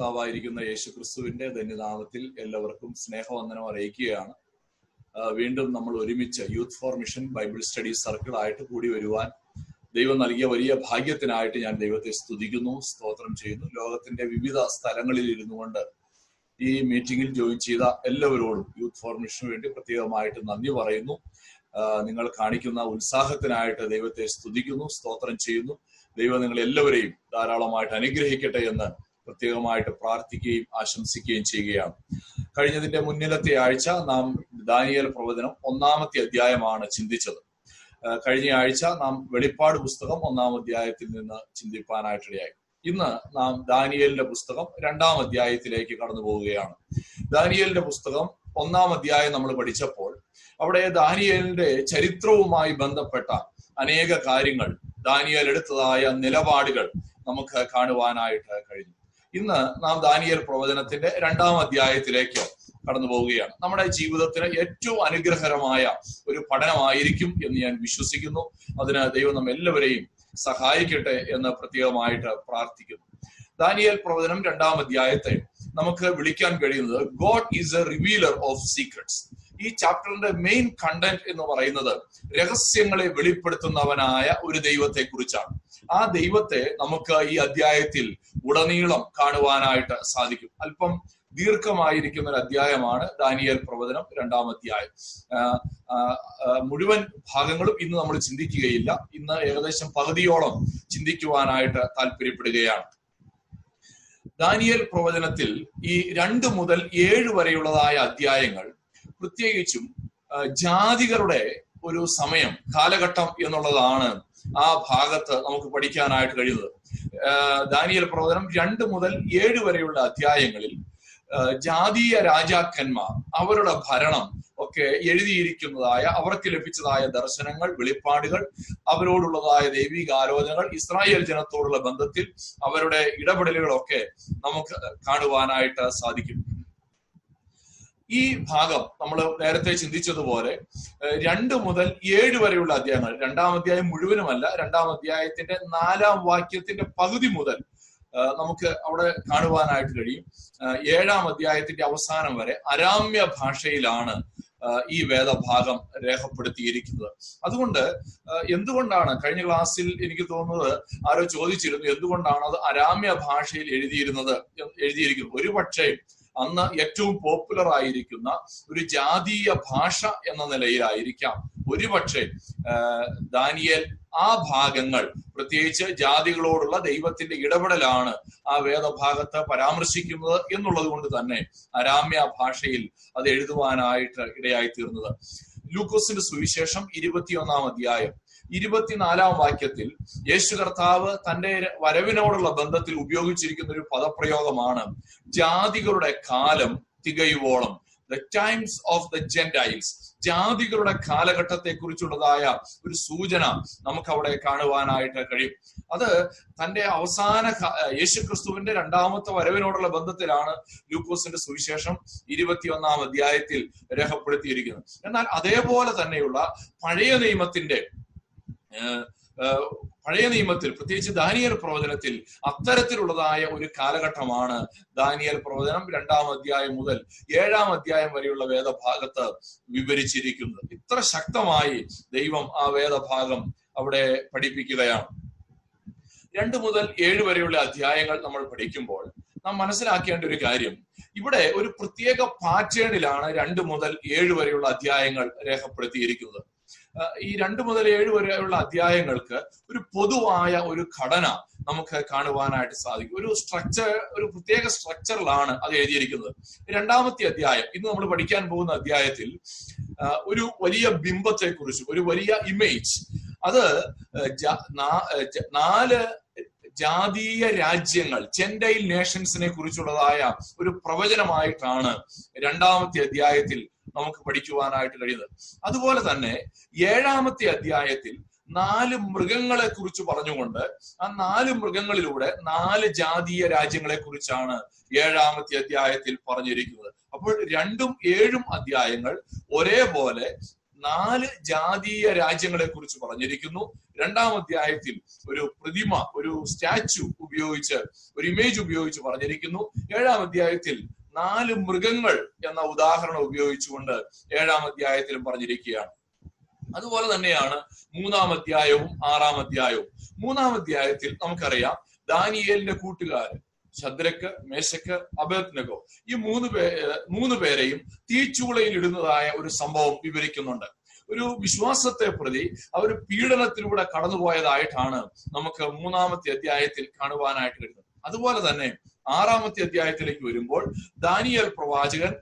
കർത്താവായിരിക്കുന്ന യേശു ക്രിസ്തുവിന്റെ ധന്യനാമത്തിൽ എല്ലാവർക്കും സ്നേഹവന്ദനം അറിയിക്കുകയാണ്. വീണ്ടും നമ്മൾ ഒരുമിച്ച് youth for mission bible study circle ആയിട്ട് കൂടി വരുവാൻ ദൈവം നൽകിയ വലിയ ഭാഗ്യത്തിനായിട്ട് ഞാൻ ദൈവത്തെ സ്തുതിക്കുന്നു സ്തോത്രം ചെയ്യുന്നു. ലോകത്തിന്റെ വിവിധ സ്ഥലങ്ങളിൽ ഇരുന്നു കൊണ്ട് ഈ മീറ്റിംഗിൽ ജോയിൻ ചെയ്ത എല്ലാവരോടും യൂത്ത് ഫോർ മിഷന് വേണ്ടി പ്രത്യേകമായിട്ട് നന്ദി പറയുന്നു. നിങ്ങൾ കാണിക്കുന്ന ഉത്സാഹത്തിനായിട്ട് ദൈവത്തെ സ്തുതിക്കുന്നു സ്തോത്രം ചെയ്യുന്നു. ദൈവം നിങ്ങൾ എല്ലാവരെയും ധാരാളമായിട്ട് അനുഗ്രഹിക്കട്ടെ എന്ന് പ്രത്യേകമായിട്ട് പ്രാർത്ഥിക്കുകയും ആശംസിക്കുകയും ചെയ്യുകയാണ്. കഴിഞ്ഞതിന്റെ മുന്നിലത്തെ ആഴ്ച നാം ദാനിയൽ പ്രവചനം ഒന്നാമത്തെ അധ്യായമാണ് ചിന്തിച്ചത്. കഴിഞ്ഞ ആഴ്ച നാം വെളിപ്പാട് പുസ്തകം ഒന്നാം അധ്യായത്തിൽ നിന്ന് ചിന്തിപ്പാനായിട്ടിടയായി ഇന്ന് നാം ദാനിയലിന്റെ പുസ്തകം രണ്ടാം അധ്യായത്തിലേക്ക് കടന്നു പോവുകയാണ്. ദാനിയലിന്റെ പുസ്തകം ഒന്നാം അധ്യായം നമ്മൾ പഠിച്ചപ്പോൾ അവിടെ ദാനിയലിന്റെ ചരിത്രവുമായി ബന്ധപ്പെട്ട അനേക കാര്യങ്ങൾ ദാനിയൽ എടുത്തതായ നിലപാടുകൾ നമുക്ക് കാണുവാനായിട്ട് കഴിഞ്ഞു. ഇന്ന് നാം ദാനിയൽ പ്രവചനത്തിന്റെ രണ്ടാം അധ്യായത്തിലേക്ക് കടന്നു പോവുകയാണ്. നമ്മുടെ ജീവിതത്തിന് ഏറ്റവും അനുഗ്രഹകരമായ ഒരു പഠനമായിരിക്കും എന്ന് ഞാൻ വിശ്വസിക്കുന്നു. അതിന് ദൈവം നമ്മ എല്ലാവരെയും സഹായിക്കട്ടെ എന്ന് പ്രത്യേകമായിട്ട് പ്രാർത്ഥിക്കുന്നു. ദാനിയൽ പ്രവചനം രണ്ടാം അധ്യായത്തെ നമുക്ക് വിളിക്കാൻ കഴിയുന്നത് God is a revealer of secrets ഈ ചാപ്റ്ററിന്റെ മെയിൻ കണ്ടന്റ് എന്ന് പറയുന്നത് രഹസ്യങ്ങളെ വെളിപ്പെടുത്തുന്നവനായ ഒരു ദൈവത്തെ കുറിച്ചാണ് ആ ദൈവത്തെ നമുക്ക് ഈ അധ്യായത്തിൽ ഉടനീളം കാണുവാനായിട്ട് സാധിക്കും. അല്പം ദീർഘമായിരിക്കുന്ന ഒരു അധ്യായമാണ് ദാനിയൽ പ്രവചനം രണ്ടാം അധ്യായം. മുഴുവൻ ഭാഗങ്ങളും ഇന്ന് നമ്മൾ ചിന്തിക്കുകയില്ല. ഇന്ന് ഏകദേശം പകുതിയോളം ചിന്തിക്കുവാനായിട്ട് താല്പര്യപ്പെടുകയാണ്. ദാനിയൽ പ്രവചനത്തിൽ ഈ രണ്ട് മുതൽ ഏഴ് വരെയുള്ളതായ അധ്യായങ്ങൾ പ്രത്യേകിച്ചും ജാതികളുടെ ഒരു സമയം കാലഘട്ടം എന്നുള്ളതാണ് ആ ഭാഗത്ത് നമുക്ക് പഠിക്കാനായിട്ട് കഴിയുന്നത്. ദാനിയൽ പ്രവചനം രണ്ട് മുതൽ ഏഴ് വരെയുള്ള അധ്യായങ്ങളിൽ ജാതീയ രാജാക്കന്മാർ അവരുടെ ഭരണം ഒക്കെ എഴുതിയിരിക്കുന്നതായ അവർക്ക് ലഭിച്ചതായ ദർശനങ്ങൾ വെളിപ്പാടുകൾ അവരോടുള്ളതായ ദൈവിക ആലോചനകൾ ഇസ്രായേൽ ജനത്തോടുള്ള ബന്ധത്തിൽ അവരുടെ ഇടപെടലുകളൊക്കെ നമുക്ക് കാണുവാനായിട്ട് സാധിക്കും. ഈ ഭാഗം നമ്മൾ നേരത്തെ ചിന്തിച്ചതുപോലെ രണ്ട് മുതൽ ഏഴ് വരെയുള്ള അധ്യായങ്ങൾ രണ്ടാം അധ്യായം മുഴുവനുമല്ല രണ്ടാം അധ്യായത്തിന്റെ നാലാം വാക്യത്തിന്റെ പകുതി മുതൽ നമുക്ക് അവിടെ കാണുവാനായിട്ട് കഴിയും. ഏഴാം അധ്യായത്തിന്റെ അവസാനം വരെ അരാമ്യ ഭാഷയിലാണ് ഈ വേദഭാഗം രേഖപ്പെടുത്തിയിരിക്കുന്നത്. അതുകൊണ്ട് എന്തുകൊണ്ടാണ് കഴിഞ്ഞ ക്ലാസ്സിൽ എനിക്ക് തോന്നുന്നത് ആരോ ചോദിച്ചിരുന്നു എന്തുകൊണ്ടാണ് അത് അരാമ്യ ഭാഷയിൽ എഴുതിയിരുന്നത് എഴുതിയിരിക്കുന്നത് എഴുതിയിരിക്കുന്നത്? ഒരുപക്ഷെ അന്ന് ഏറ്റവും പോപ്പുലർ ആയിരിക്കുന്ന ഒരു ജാതീയ ഭാഷ എന്ന നിലയിലായിരിക്കാം. ഒരുപക്ഷെ ദാനിയൽ ആ ഭാഗങ്ങൾ പ്രത്യേകിച്ച് ജാതികളോടുള്ള ദൈവത്തിന്റെ ഇടപെടലാണ് ആ വേദഭാഗത്ത് പരാമർശിക്കുന്നത് എന്നുള്ളത് കൊണ്ട് തന്നെ അരാമ്യ ഭാഷയിൽ അത് എഴുതുവാനായിട്ട് ഇടയായി തീർന്നത് ലൂക്കോസിന്റെ സുവിശേഷം ഇരുപത്തിയൊന്നാം അധ്യായം. ഇരുപത്തിനാലാം വാക്യത്തിൽ യേശു കർത്താവ് തന്റെ വരവിനോടുള്ള ബന്ധത്തിൽ ഉപയോഗിച്ചിരിക്കുന്ന ഒരു പദപ്രയോഗമാണ് ജാതികളുടെ കാലം തികയുവോളം. The times of the gentiles ജാതികളുടെ കാലഘട്ടത്തെ കുറിച്ചുള്ളതായ ഒരു സൂചന നമുക്ക് അവിടെ കാണുവാനായിട്ട് കഴിയും. അത് തന്റെ അവസാന യേശുക്രിസ്തുവിന്റെ രണ്ടാമത്തെ വരവിനോടുള്ള ബന്ധത്തിലാണ് ലൂക്കോസിന്റെ സുവിശേഷം ഇരുപത്തിയൊന്നാം അധ്യായത്തിൽ രേഖപ്പെടുത്തിയിരിക്കുന്നത്. എന്നാൽ അതേപോലെ തന്നെയുള്ള പഴയ നിയമത്തിന്റെ പഴയ നിയമത്തിൽ പ്രത്യേകിച്ച് ദാനിയൽ പ്രവചനത്തിൽ അത്തരത്തിലുള്ളതായ ഒരു കാലഘട്ടമാണ് ദാനിയൽ പ്രവചനം രണ്ടാം അധ്യായം മുതൽ ഏഴാം അധ്യായം വരെയുള്ള വേദഭാഗത്ത് വിവരിച്ചിരിക്കുന്നത്. ഇത്ര ശക്തമായി ദൈവം ആ വേദഭാഗം അവിടെ പഠിപ്പിക്കുകയാണ്. രണ്ട് മുതൽ ഏഴ് വരെയുള്ള അധ്യായങ്ങൾ നമ്മൾ പഠിക്കുമ്പോൾ നാം മനസ്സിലാക്കേണ്ട ഒരു കാര്യം. ഇവിടെ ഒരു പ്രത്യേക പാറ്റേണിലാണ് രണ്ട് മുതൽ ഏഴ് വരെയുള്ള അധ്യായങ്ങൾ രേഖപ്പെടുത്തിയിരിക്കുന്നത്. ഈ രണ്ട് മുതൽ ഏഴ് വരെയുള്ള അധ്യായങ്ങൾക്ക് ഒരു പൊതുവായ ഒരു ഘടന നമുക്ക് കാണുവാനായിട്ട് സാധിക്കും. ഒരു സ്ട്രക്ചർ ഒരു പ്രത്യേക സ്ട്രക്ചറിലാണ് അത് എഴുതിയിരിക്കുന്നത്. രണ്ടാമത്തെ അധ്യായം ഇന്ന് നമ്മൾ പഠിക്കാൻ പോകുന്ന അധ്യായത്തിൽ ഒരു വലിയ ബിംബത്തെ കുറിച്ച് ഒരു വലിയ ഇമേജ് അത് നാല് ജാതീയ രാജ്യങ്ങൾ ചെൻഡൈൽ നേഷൻസിനെ കുറിച്ചുള്ളതായ ഒരു പ്രവചനമായിട്ടാണ് രണ്ടാമത്തെ അധ്യായത്തിൽ നമുക്ക് പഠിക്കുവാനായിട്ട് കഴിയുന്നത്. അതുപോലെ തന്നെ ഏഴാമത്തെ അധ്യായത്തിൽ നാല് മൃഗങ്ങളെ കുറിച്ച് പറഞ്ഞുകൊണ്ട് ആ നാല് മൃഗങ്ങളിലൂടെ നാല് ജാതീയ രാജ്യങ്ങളെ കുറിച്ചാണ് ഏഴാമത്തെ അധ്യായത്തിൽ പറഞ്ഞിരിക്കുന്നത്. അപ്പോൾ രണ്ടും ഏഴും അധ്യായങ്ങൾ ഒരേപോലെ നാല് ജാതീയ രാജ്യങ്ങളെ കുറിച്ച് പറഞ്ഞിരിക്കുന്നു. രണ്ടാം അധ്യായത്തിൽ ഒരു പ്രതിമ ഒരു സ്റ്റാച്ചു ഉപയോഗിച്ച് ഒരു ഇമേജ് ഉപയോഗിച്ച് പറഞ്ഞിരിക്കുന്നു. ഏഴാം അധ്യായത്തിൽ നാല് മൃഗങ്ങൾ എന്ന ഉദാഹരണം ഉപയോഗിച്ചുകൊണ്ട് ഏഴാം അധ്യായത്തിലും പറഞ്ഞിരിക്കുകയാണ്. അതുപോലെ തന്നെയാണ് മൂന്നാം അധ്യായവും ആറാം അധ്യായവും. മൂന്നാം അധ്യായത്തിൽ നമുക്കറിയാം ദാനിയേലിന്റെ കൂട്ടുകാരൻ ശദ്രക്ക് മേശക്ക് അബേദ്നഗോ ഈ മൂന്ന് പേ മൂന്ന് പേരെയും തീച്ചുളയിൽ ഇടുന്നതായ ഒരു സംഭവം വിവരിക്കുന്നുണ്ട്. ഒരു വിശ്വാസത്തെ പ്രതി അവർ പീഡനത്തിലൂടെ കടന്നുപോയതായിട്ടാണ് നമുക്ക് മൂന്നാമത്തെ അധ്യായത്തിൽ കാണുവാനായിട്ട് കിട്ടുന്നത്. അതുപോലെ തന്നെ ആറാമത്തെ അധ്യായത്തിലേക്ക് വരുമ്പോൾ ദാനിയൽ പ്രവാചകൻ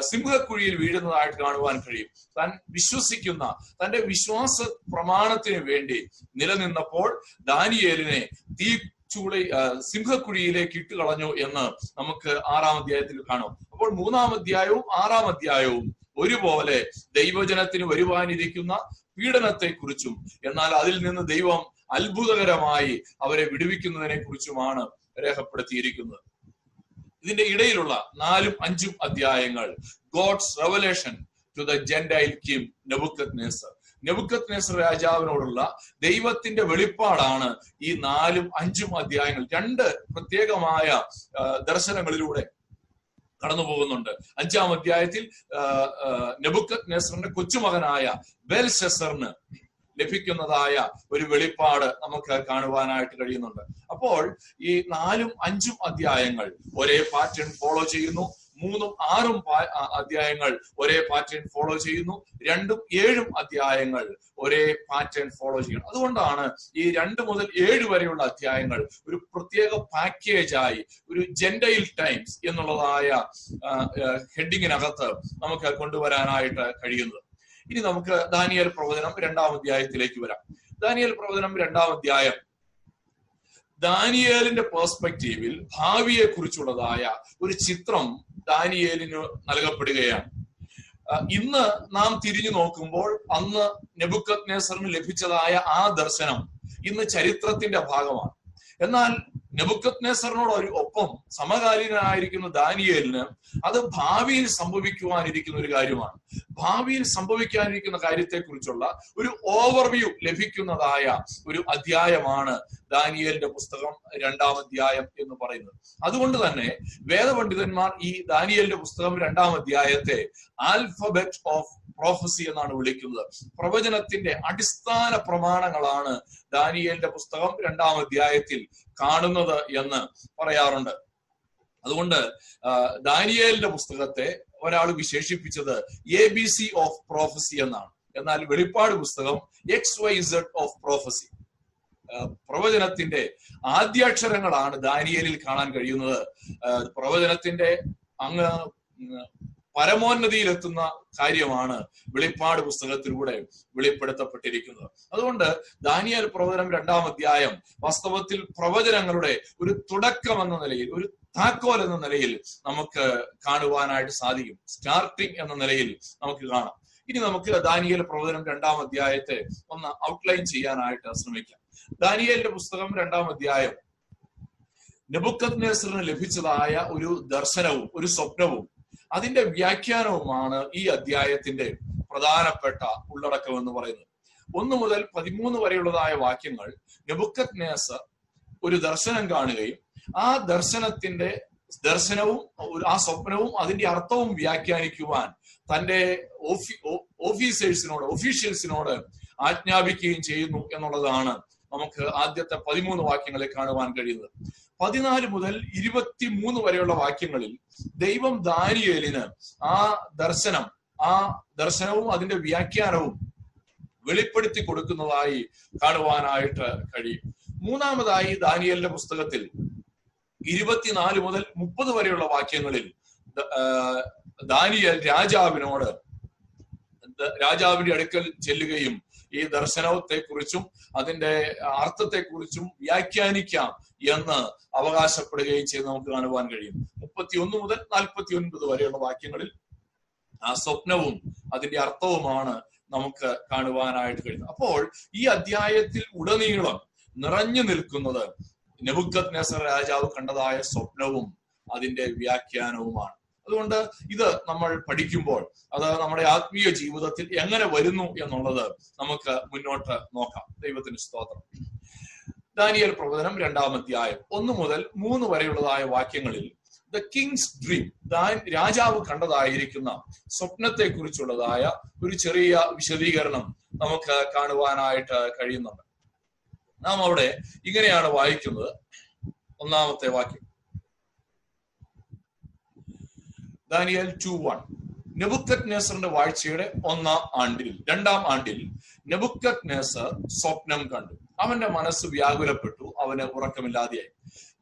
സിംഹക്കുഴിയിൽ വീഴുന്നതായിട്ട് കാണുവാൻ കഴിയും. താൻ വിശ്വസിക്കുന്ന തന്റെ വിശ്വാസ പ്രമാണത്തിന് വേണ്ടി നിലനിന്നപ്പോൾ ദാനിയേലിനെ തീ ചൂളി സിംഹക്കുഴിയിലേക്ക് ഇട്ട് കളഞ്ഞു എന്ന് നമുക്ക് ആറാം അധ്യായത്തിൽ കാണാം. അപ്പോൾ മൂന്നാം അധ്യായവും ആറാം അധ്യായവും ഒരുപോലെ ദൈവജനത്തിന് വരുവാനിരിക്കുന്ന പീഡനത്തെ കുറിച്ചും എന്നാൽ അതിൽ നിന്ന് ദൈവം അത്ഭുതകരമായി അവരെ വിടുവിക്കുന്നതിനെ കുറിച്ചുമാണ് രേഖപ്പെടുത്തിയിരിക്കുന്നത്. ഇതിന്റെ ഇടയിലുള്ള നാലും അഞ്ചും അധ്യായങ്ങൾ God's revelation to the gentile king Nebuchadnezzar Nebuchadnezzar രാജാവിനോടുള്ള ദൈവത്തിന്റെ വെളിപ്പാടാണ് ഈ നാലും അഞ്ചും അധ്യായങ്ങൾ. രണ്ട് പ്രത്യേകമായ ദർശനങ്ങളിലൂടെ കടന്നു പോകുന്നുണ്ട്. അഞ്ചാം അധ്യായത്തിൽ നെബുക്കത് നെസറിന്റെ കൊച്ചുമകനായ ബെൽ സെസറിന് ലഭിക്കുന്നതായ ഒരു വെളിപ്പാട് നമുക്ക് കാണുവാനായിട്ട് കഴിയുന്നുണ്ട്. അപ്പോൾ ഈ നാലും അഞ്ചും അധ്യായങ്ങൾ ഒരേ പാറ്റേൺ ഫോളോ ചെയ്യുന്നു. മൂന്നും ആറും അധ്യായങ്ങൾ ഒരേ പാറ്റേൺ ഫോളോ ചെയ്യുന്നു. രണ്ടും ഏഴും അധ്യായങ്ങൾ ഒരേ പാറ്റേൺ ഫോളോ ചെയ്യുന്നു. അതുകൊണ്ടാണ് ഈ രണ്ട് മുതൽ ഏഴ് വരെയുള്ള അധ്യായങ്ങൾ ഒരു പ്രത്യേക പാക്കേജായി ഒരു ജെൻഡയിൽ ടൈംസ് എന്നുള്ളതായ ഹെഡിങ്ങിനകത്ത് നമുക്ക് കൊണ്ടുവരാനായിട്ട് കഴിയുന്നത്. ഇനി നമുക്ക് ദാനിയൽ പ്രവചനം രണ്ടാം അധ്യായത്തിലേക്ക് വരാം. ദാനിയൽ പ്രവചനം രണ്ടാം അധ്യായം ദാനിയേലിന്റെ പേഴ്സ്പെക്റ്റീവിൽ ഭാവിയെ കുറിച്ചുള്ളതായ ഒരു ചിത്രം ദാനിയേലിന് നൽകപ്പെടുകയാണ്. ഇന്ന് നാം തിരിഞ്ഞു നോക്കുമ്പോൾ അന്ന് നെബുക്കത് നെസറിന് ലഭിച്ചതായ ആ ദർശനം ഇന്ന് ചരിത്രത്തിന്റെ ഭാഗമാണ്. എന്നാൽ നെബുക്കത് നെസറിനോട് ഒപ്പം സമകാലീനായിരിക്കുന്ന ദാനിയേലിന് അത് ഭാവിയിൽ സംഭവിക്കുവാനിരിക്കുന്ന ഒരു കാര്യമാണ്. ഭാവിയിൽ സംഭവിക്കാനിരിക്കുന്ന കാര്യത്തെക്കുറിച്ചുള്ള ഒരു ഓവർവ്യൂ ലഭിക്കുന്നതായ ഒരു അധ്യായമാണ് ദാനിയേലിന്റെ പുസ്തകം രണ്ടാം അധ്യായം എന്ന് പറയുന്നത്. അതുകൊണ്ട് തന്നെ വേദപണ്ഡിതന്മാർ ഈ ദാനിയേലിന്റെ പുസ്തകം രണ്ടാം അധ്യായത്തെ ആൽഫബറ്റ് ഓഫ് പ്രോഫസി എന്നാണ് വിളിക്കുന്നത്. പ്രവചനത്തിന്റെ അടിസ്ഥാന പ്രമാണങ്ങളാണ് ദാനിയേലിന്റെ പുസ്തകം രണ്ടാം അധ്യായത്തിൽ കാണുന്നത് എന്ന് പറയാറുണ്ട്. അതുകൊണ്ട് ദാനിയേലിന്റെ പുസ്തകത്തെ ഒരാൾ വിശേഷിപ്പിച്ചത് A B C of prophecy എന്നാണ്. എന്നാൽ വെളിപ്പാട് പുസ്തകം X Y Z of prophecy പ്രവചനത്തിന്റെ ആദ്യാക്ഷരങ്ങളാണ് ദാനിയേലിൽ കാണാൻ കഴിയുന്നത്. പ്രവചനത്തിന്റെ അങ്ങ് പരമോന്നതിയിലെത്തുന്ന കാര്യമാണ് വെളിപ്പാട് പുസ്തകത്തിലൂടെ വെളിപ്പെടുത്തപ്പെട്ടിരിക്കുന്നത്. അതുകൊണ്ട് ദാനിയൽ പ്രവചനം രണ്ടാം അധ്യായം വാസ്തവത്തിൽ പ്രവചനങ്ങളുടെ ഒരു തുടക്കം എന്ന നിലയിൽ ഒരു താക്കോൽ എന്ന നിലയിൽ നമുക്ക് കാണുവാനായിട്ട് സാധിക്കും. സ്റ്റാർട്ടിംഗ് എന്ന നിലയിൽ നമുക്ക് കാണാം. ഇനി നമുക്ക് ദാനിയൽ പ്രവചനം രണ്ടാം അധ്യായത്തെ ഒന്ന് ഔട്ട്ലൈൻ ചെയ്യാനായിട്ട് ശ്രമിക്കാം. ദാനിയലിന്റെ പുസ്തകം രണ്ടാം അധ്യായം. നെബുക്കത് നെസറിന് ലഭിച്ചതായ ഒരു ദർശനവും ഒരു സ്വപ്നവും അതിന്റെ വ്യാഖ്യാനവുമാണ് ഈ അധ്യായത്തിന്റെ പ്രധാനപ്പെട്ട ഉള്ളടക്കം എന്ന് പറയുന്നത്. ഒന്ന് മുതൽ പതിമൂന്ന് വരെയുള്ളതായ വാക്യങ്ങൾ നെബുക്കത് നേസർ ഒരു ദർശനം കാണുകയും ആ ദർശനത്തിന്റെ ദർശനവും ആ സ്വപ്നവും അതിന്റെ അർത്ഥവും വ്യാഖ്യാനിക്കുവാൻ തന്റെ ഓഫീസേഴ്സിനോട് ഒഫീഷ്യൽസിനോട് ആജ്ഞാപിക്കുകയും ചെയ്യുന്നു എന്നുള്ളതാണ് നമുക്ക് ആദ്യത്തെ പതിമൂന്ന് വാക്യങ്ങളെ കാണുവാൻ കഴിയുന്നത്. പതിനാല് മുതൽ ഇരുപത്തിമൂന്ന് വരെയുള്ള വാക്യങ്ങളിൽ ദൈവം ദാനിയേലിന് ആ ദർശനം ആ ദർശനവും അതിന്റെ വ്യാഖ്യാനവും വെളിപ്പെടുത്തി കൊടുക്കുന്നതായി കാണുവാനായിട്ട് കഴിയും. മൂന്നാമതായി ദാനിയലിന്റെ പുസ്തകത്തിൽ ഇരുപത്തിനാല് മുതൽ മുപ്പത് വരെയുള്ള വാക്യങ്ങളിൽ ദാനിയൽ രാജാവിനോട് രാജാവിന്റെ അടുക്കൽ ചെല്ലുകയും ഈ ദർശനത്തെക്കുറിച്ചും അതിന്റെ അർത്ഥത്തെക്കുറിച്ചും വ്യാഖ്യാനിക്കാം എന്ന് അവകാശപ്പെടുകയും ചെയ്ത് നമുക്ക് കാണുവാൻ കഴിയും. മുപ്പത്തി ഒന്ന് മുതൽ നാൽപ്പത്തി ഒൻപത് വരെയുള്ള വാക്യങ്ങളിൽ ആ സ്വപ്നവും അതിന്റെ അർത്ഥവുമാണ് നമുക്ക് കാണുവാനായിട്ട് കഴിയുന്നത്. അപ്പോൾ ഈ അധ്യായത്തിൽ ഉടനീളം നിറഞ്ഞു നിൽക്കുന്നത് നെബുക്കത് നെസർ രാജാവ് കണ്ടതായ സ്വപ്നവും അതിന്റെ വ്യാഖ്യാനവുമാണ്. അതുകൊണ്ട് ഇത് നമ്മൾ പഠിക്കുമ്പോൾ അത് നമ്മുടെ ആത്മീയ ജീവിതത്തിൽ എങ്ങനെ വരുന്നു എന്നുള്ളത് നമുക്ക് മുന്നോട്ട് നോക്കാം. ദൈവത്തിന് സ്തോത്രം. ദാനിയൽ പ്രവചനം രണ്ടാം അധ്യായം ഒന്ന് മുതൽ മൂന്ന് വരെയുള്ളതായ വാക്യങ്ങളിൽ ദ കിങ്സ് ഡ്രീം രാജാവ് കണ്ടതായിരിക്കുന്ന സ്വപ്നത്തെ കുറിച്ചുള്ളതായ ഒരു ചെറിയ വിശദീകരണം നമുക്ക് കാണുവാനായിട്ട് കഴിയുന്നുണ്ട്. നാം അവിടെ ഇങ്ങനെയാണ് വായിക്കുന്നത്. ഒന്നാമത്തെ വാക്യം. ദാനിയൽ ടു വൺ നെബുക്കത് നേസറിന്റെ വാഴ്ചയുടെ ഒന്നാം ആണ്ടിൽ രണ്ടാം ആണ്ടിൽ നെബുക്കത് നേസർ സ്വപ്നം കണ്ടു. അവന്റെ മനസ്സ് വ്യാകുലപ്പെട്ടു അവന് ഉറക്കമില്ലാതെയായി.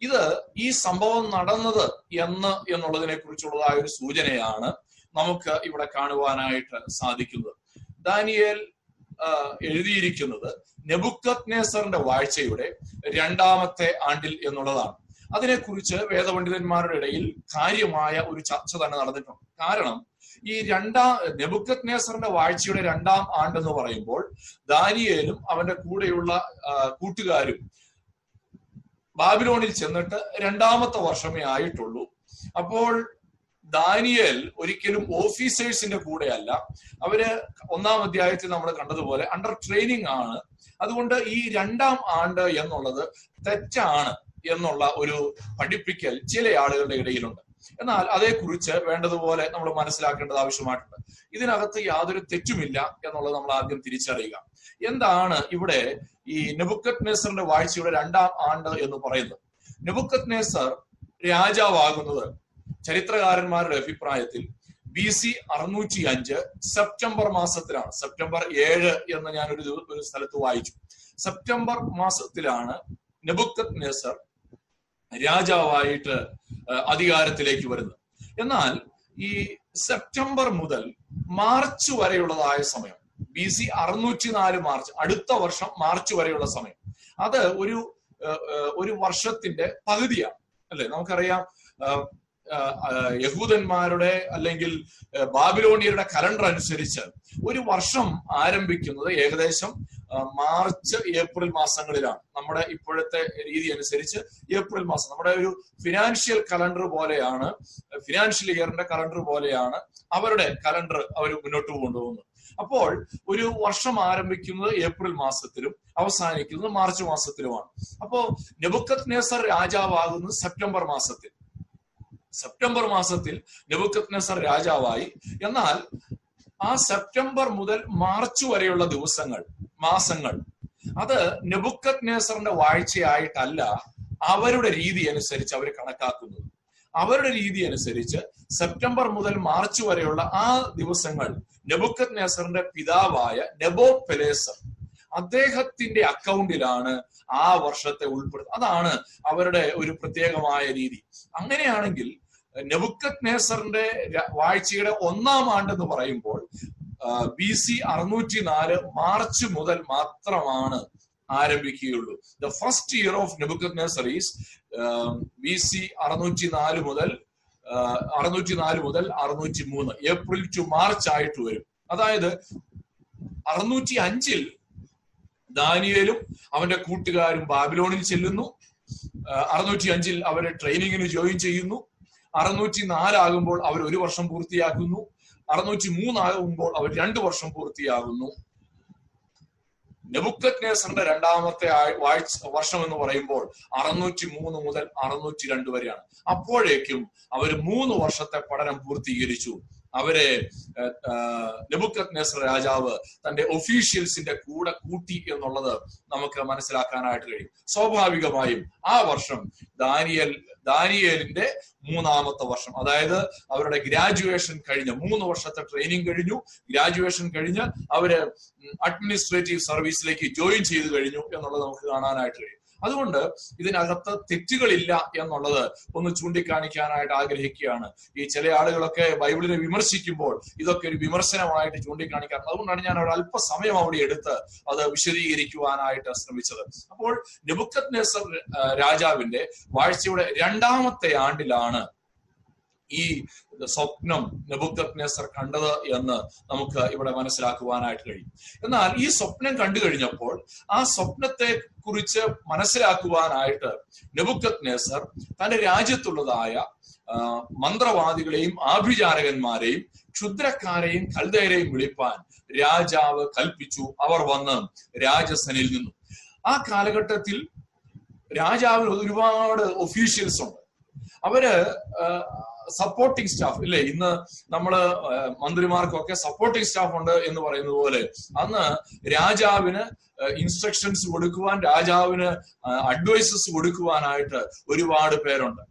ഇത് ഈ സംഭവം നടന്നത് എന്ന് എന്നുള്ളതിനെ കുറിച്ചുള്ളതായ ഒരു സൂചനയാണ് നമുക്ക് ഇവിടെ കാണുവാനായിട്ട് സാധിക്കുന്നത്. ദാനിയേൽ എഴുതിയിരിക്കുന്നത് നെബുക്കത് നേസറിന്റെ വാഴ്ചയുടെ രണ്ടാമത്തെ ആണ്ടിൽ എന്നുള്ളതാണ്. അതിനെക്കുറിച്ച് വേദപണ്ഡിതന്മാരുടെ ഇടയിൽ കാര്യമായ ഒരു ചർച്ച തന്നെ നടന്നിട്ടുണ്ട്. കാരണം ഈ രണ്ടാം നെബുക്കത് വാഴ്ചയുടെ രണ്ടാം ആണ്ടെന്ന് പറയുമ്പോൾ ദാനിയേലും അവന്റെ കൂടെയുള്ള കൂട്ടുകാരും ബാബിലോണിൽ ചെന്നിട്ട് രണ്ടാമത്തെ വർഷമേ ആയിട്ടുള്ളൂ. അപ്പോൾ ദാനിയേൽ ഒരിക്കലും ഓഫീസേഴ്സിന്റെ കൂടെയല്ല. അവർ ഒന്നാം അധ്യായത്തിൽ നമ്മൾ കണ്ടതുപോലെ അണ്ടർ ട്രെയിനിങ് ആണ്. അതുകൊണ്ട് ഈ രണ്ടാം ആണ്ട് എന്നുള്ളത് തെറ്റാണ്. എന്നുള്ള ഒരു പഠിപ്പിക്കൽ ചില ആളുകളുടെ ഇടയിലുണ്ട്. എന്നാൽ അതേക്കുറിച്ച് വേണ്ടതുപോലെ നമ്മൾ മനസ്സിലാക്കേണ്ടത് ആവശ്യമായിട്ടുണ്ട്. ഇതിനകത്ത് യാതൊരു തെറ്റുമില്ല എന്നുള്ളത് നമ്മൾ ആദ്യം തിരിച്ചറിയുക. എന്താണ് ഇവിടെ ഈ നെബുക്കത് നെസറിന്റെ വാഴ്ചയുടെ രണ്ടാം ആണ്ട് എന്ന് പറയുന്നത്? നെബുക്കത് നെസർ രാജാവാകുന്നത് ചരിത്രകാരന്മാരുടെ അഭിപ്രായത്തിൽ ബി സി അറുന്നൂറ്റി അഞ്ച് സെപ്റ്റംബർ മാസത്തിലാണ്. സെപ്റ്റംബർ ഏഴ് എന്ന് ഞാൻ ഒരു ഒരു സ്ഥലത്ത് വായിച്ചു. സെപ്റ്റംബർ മാസത്തിലാണ് നെബുക്കത് നേസർ രാജാവായിട്ട് അധികാരത്തിലേക്ക് വരുന്നത് എന്നാൽ ഈ സെപ്റ്റംബർ മുതൽ മാർച്ച് വരെയുള്ളതായ സമയം ബി സി അറുന്നൂറ്റി നാല് മാർച്ച് അടുത്ത വർഷം മാർച്ച് വരെയുള്ള സമയം അത് ഒരു ഒരു വർഷത്തിന്റെ പകുതിയാണ്. അല്ലെ? നമുക്കറിയാം യഹൂദന്മാരുടെ അല്ലെങ്കിൽ ബാബിലോണിയരുടെ കലണ്ടർ അനുസരിച്ച് ഒരു വർഷം ആരംഭിക്കുന്നത് ഏകദേശം മാർച്ച് ഏപ്രിൽ മാസങ്ങളിലാണ് നമ്മുടെ ഇപ്പോഴത്തെ രീതി അനുസരിച്ച് ഏപ്രിൽ മാസം. നമ്മുടെ ഒരു ഫിനാൻഷ്യൽ കലണ്ടർ പോലെയാണ് ഫിനാൻഷ്യൽ ഇയറിന്റെ കലണ്ടർ പോലെയാണ് അവരുടെ കലണ്ടർ അവർ മുന്നോട്ട് കൊണ്ടുപോകുന്നത്. അപ്പോൾ ഒരു വർഷം ആരംഭിക്കുന്നത് ഏപ്രിൽ മാസത്തിലും അവസാനിക്കുന്നത് മാർച്ച് മാസത്തിലുമാണ്. അപ്പോ നെബുക്കത് നേസർ രാജാവാകുന്നത് സെപ്റ്റംബർ മാസത്തിൽ. സെപ്റ്റംബർ മാസത്തിൽ നെബുക്കത് നെസർ രാജാവായി. എന്നാൽ ആ സെപ്റ്റംബർ മുതൽ മാർച്ച് വരെയുള്ള ദിവസങ്ങൾ മാസങ്ങൾ. അത് നെബുക്കത് നേസറിന്റെ വാഴ്ചയായിട്ടല്ല അവരുടെ രീതി അനുസരിച്ച് അവർ കണക്കാക്കുന്നത്. അവരുടെ രീതി അനുസരിച്ച് സെപ്റ്റംബർ മുതൽ മാർച്ച് വരെയുള്ള ആ ദിവസങ്ങൾ നെബുക്കത് നേസറിന്റെ പിതാവായ നെബോ പെലേസർ അദ്ദേഹത്തിന്റെ അക്കൗണ്ടിലാണ് ആ വർഷത്തെ ഉൾപ്പെടുത്തുന്നത് അതാണ് അവരുടെ ഒരു പ്രത്യേകമായ രീതി. അങ്ങനെയാണെങ്കിൽ നെബുക്കത് നേസറിന്റെ വാഴ്ചയുടെ ഒന്നാം ആണ്ട് എന്ന് പറയുമ്പോൾ ബി സി അറുന്നൂറ്റി നാല് മാർച്ച് മുതൽ മാത്രമാണ് ആരംഭിക്കുകയുള്ളൂ. The first year of Nebuchadnezzar is be C അറുന്നൂറ്റി നാല് മുതൽ അറുന്നൂറ്റി നാല് മുതൽ അറുന്നൂറ്റി മൂന്ന് ഏപ്രിൽ ടു മാർച്ച് ആയിട്ട് വരും. അതായത് അറുന്നൂറ്റി അഞ്ചിൽ ദാനിയലും അവന്റെ കൂട്ടുകാരും ബാബിലോണിൽ ചെല്ലുന്നു. അറുന്നൂറ്റി അഞ്ചിൽ അവരെ ട്രെയിനിങ്ങിന് ജോയിൻ ചെയ്യുന്നു. അറുന്നൂറ്റി നാലാകുമ്പോൾ അവർ ഒരു വർഷം പൂർത്തിയാക്കുന്നു അറുന്നൂറ്റി മൂന്നാകുമ്പോൾ അവർ രണ്ടു വർഷം പൂർത്തിയാകുന്നു. നെബുക്കത് നേസറിന്റെ രണ്ടാമത്തെ വാഴ്ച വർഷം എന്ന് പറയുമ്പോൾ അറുന്നൂറ്റി മൂന്ന് മുതൽ അറുന്നൂറ്റി രണ്ട് വരെയാണ്. അപ്പോഴേക്കും അവർ മൂന്ന് വർഷത്തെ പഠനം പൂർത്തീകരിച്ചു. അവരെ നെബുക്കത് നേസർ രാജാവ് തന്റെ ഒഫീഷ്യൽസിന്റെ കൂടെ കൂട്ടി എന്നുള്ളത് നമുക്ക് മനസ്സിലാക്കാനായിട്ട് കഴിയും. സ്വാഭാവികമായും ആ വർഷം ദാനിയൽ ദാനിയേലിന്റെ മൂന്നാമത്തെ വർഷം. അതായത് അവരുടെ ഗ്രാജുവേഷൻ കഴിഞ്ഞ മൂന്ന് വർഷത്തെ ട്രെയിനിങ് കഴിഞ്ഞു. ഗ്രാജുവേഷൻ കഴിഞ്ഞ് അവർ അഡ്മിനിസ്ട്രേറ്റീവ് സർവീസിലേക്ക് ജോയിൻ ചെയ്ത് കഴിഞ്ഞു എന്നുള്ളത് നമുക്ക് കാണാനായിട്ട് കഴിയും. അതുകൊണ്ട് ഇതിനകത്ത് തെറ്റുകളില്ല എന്നുള്ളത് ഒന്ന് ചൂണ്ടിക്കാണിക്കാനായിട്ട് ആഗ്രഹിക്കുകയാണ്. ഈ ചില ആളുകളൊക്കെ ബൈബിളിനെ വിമർശിക്കുമ്പോൾ ഇതൊക്കെ ഒരു വിമർശനമായിട്ട് ചൂണ്ടിക്കാണിക്കാറുണ്ട്. അതുകൊണ്ടാണ് ഞാൻ ഒരു അല്പസമയം അവിടെ എടുത്ത് അത് വിശദീകരിക്കുവാനായിട്ട് ശ്രമിച്ചത്. അപ്പോൾ നെബുക്കത് നെസർ രാജാവിന്റെ വാഴ്ചയുടെ രണ്ടാമത്തെ ആണ്ടിലാണ് ഈ സ്വപ്നം നെബുക്കത് നെസർ കണ്ടത് എന്ന് നമുക്ക് ഇവിടെ മനസ്സിലാക്കുവാനായിട്ട് കഴിയും. എന്നാൽ ഈ സ്വപ്നം കണ്ടു കഴിഞ്ഞപ്പോൾ ആ സ്വപ്നത്തെ കുറിച്ച് മനസ്സിലാക്കുവാനായിട്ട് നബുക്കത്നേസർ തന്റെ രാജ്യത്തുള്ളതായ മന്ത്രവാദികളെയും ആഭിചാരകന്മാരെയും ക്ഷുദ്രക്കാരെയും കൽതയരെയും വിളിപ്പാൻ രാജാവ് കൽപ്പിച്ചു. അവർ വന്ന് രാജസനിൽ നിന്നു. ആ കാലഘട്ടത്തിൽ രാജാവിന് ഒരുപാട് ഒഫീഷ്യൽസ് ഉണ്ട്. അവർ സപ്പോർട്ടിംഗ് സ്റ്റാഫ് ഇല്ലേ? ഇന്ന് നമ്മൾ മന്ത്രിമാർക്കൊക്കെ സപ്പോർട്ടിംഗ് സ്റ്റാഫ് ഉണ്ട് എന്ന് പറയുന്നത് പോലെ. അന്ന് രാജാവിന് ഇൻസ്ട്രക്ഷൻസ് കൊടുക്കുവാൻ രാജാവിന് അഡ്വൈസസ് കൊടുക്കുവാനായിട്ട് ഒരുപാട് പേരുണ്ട്.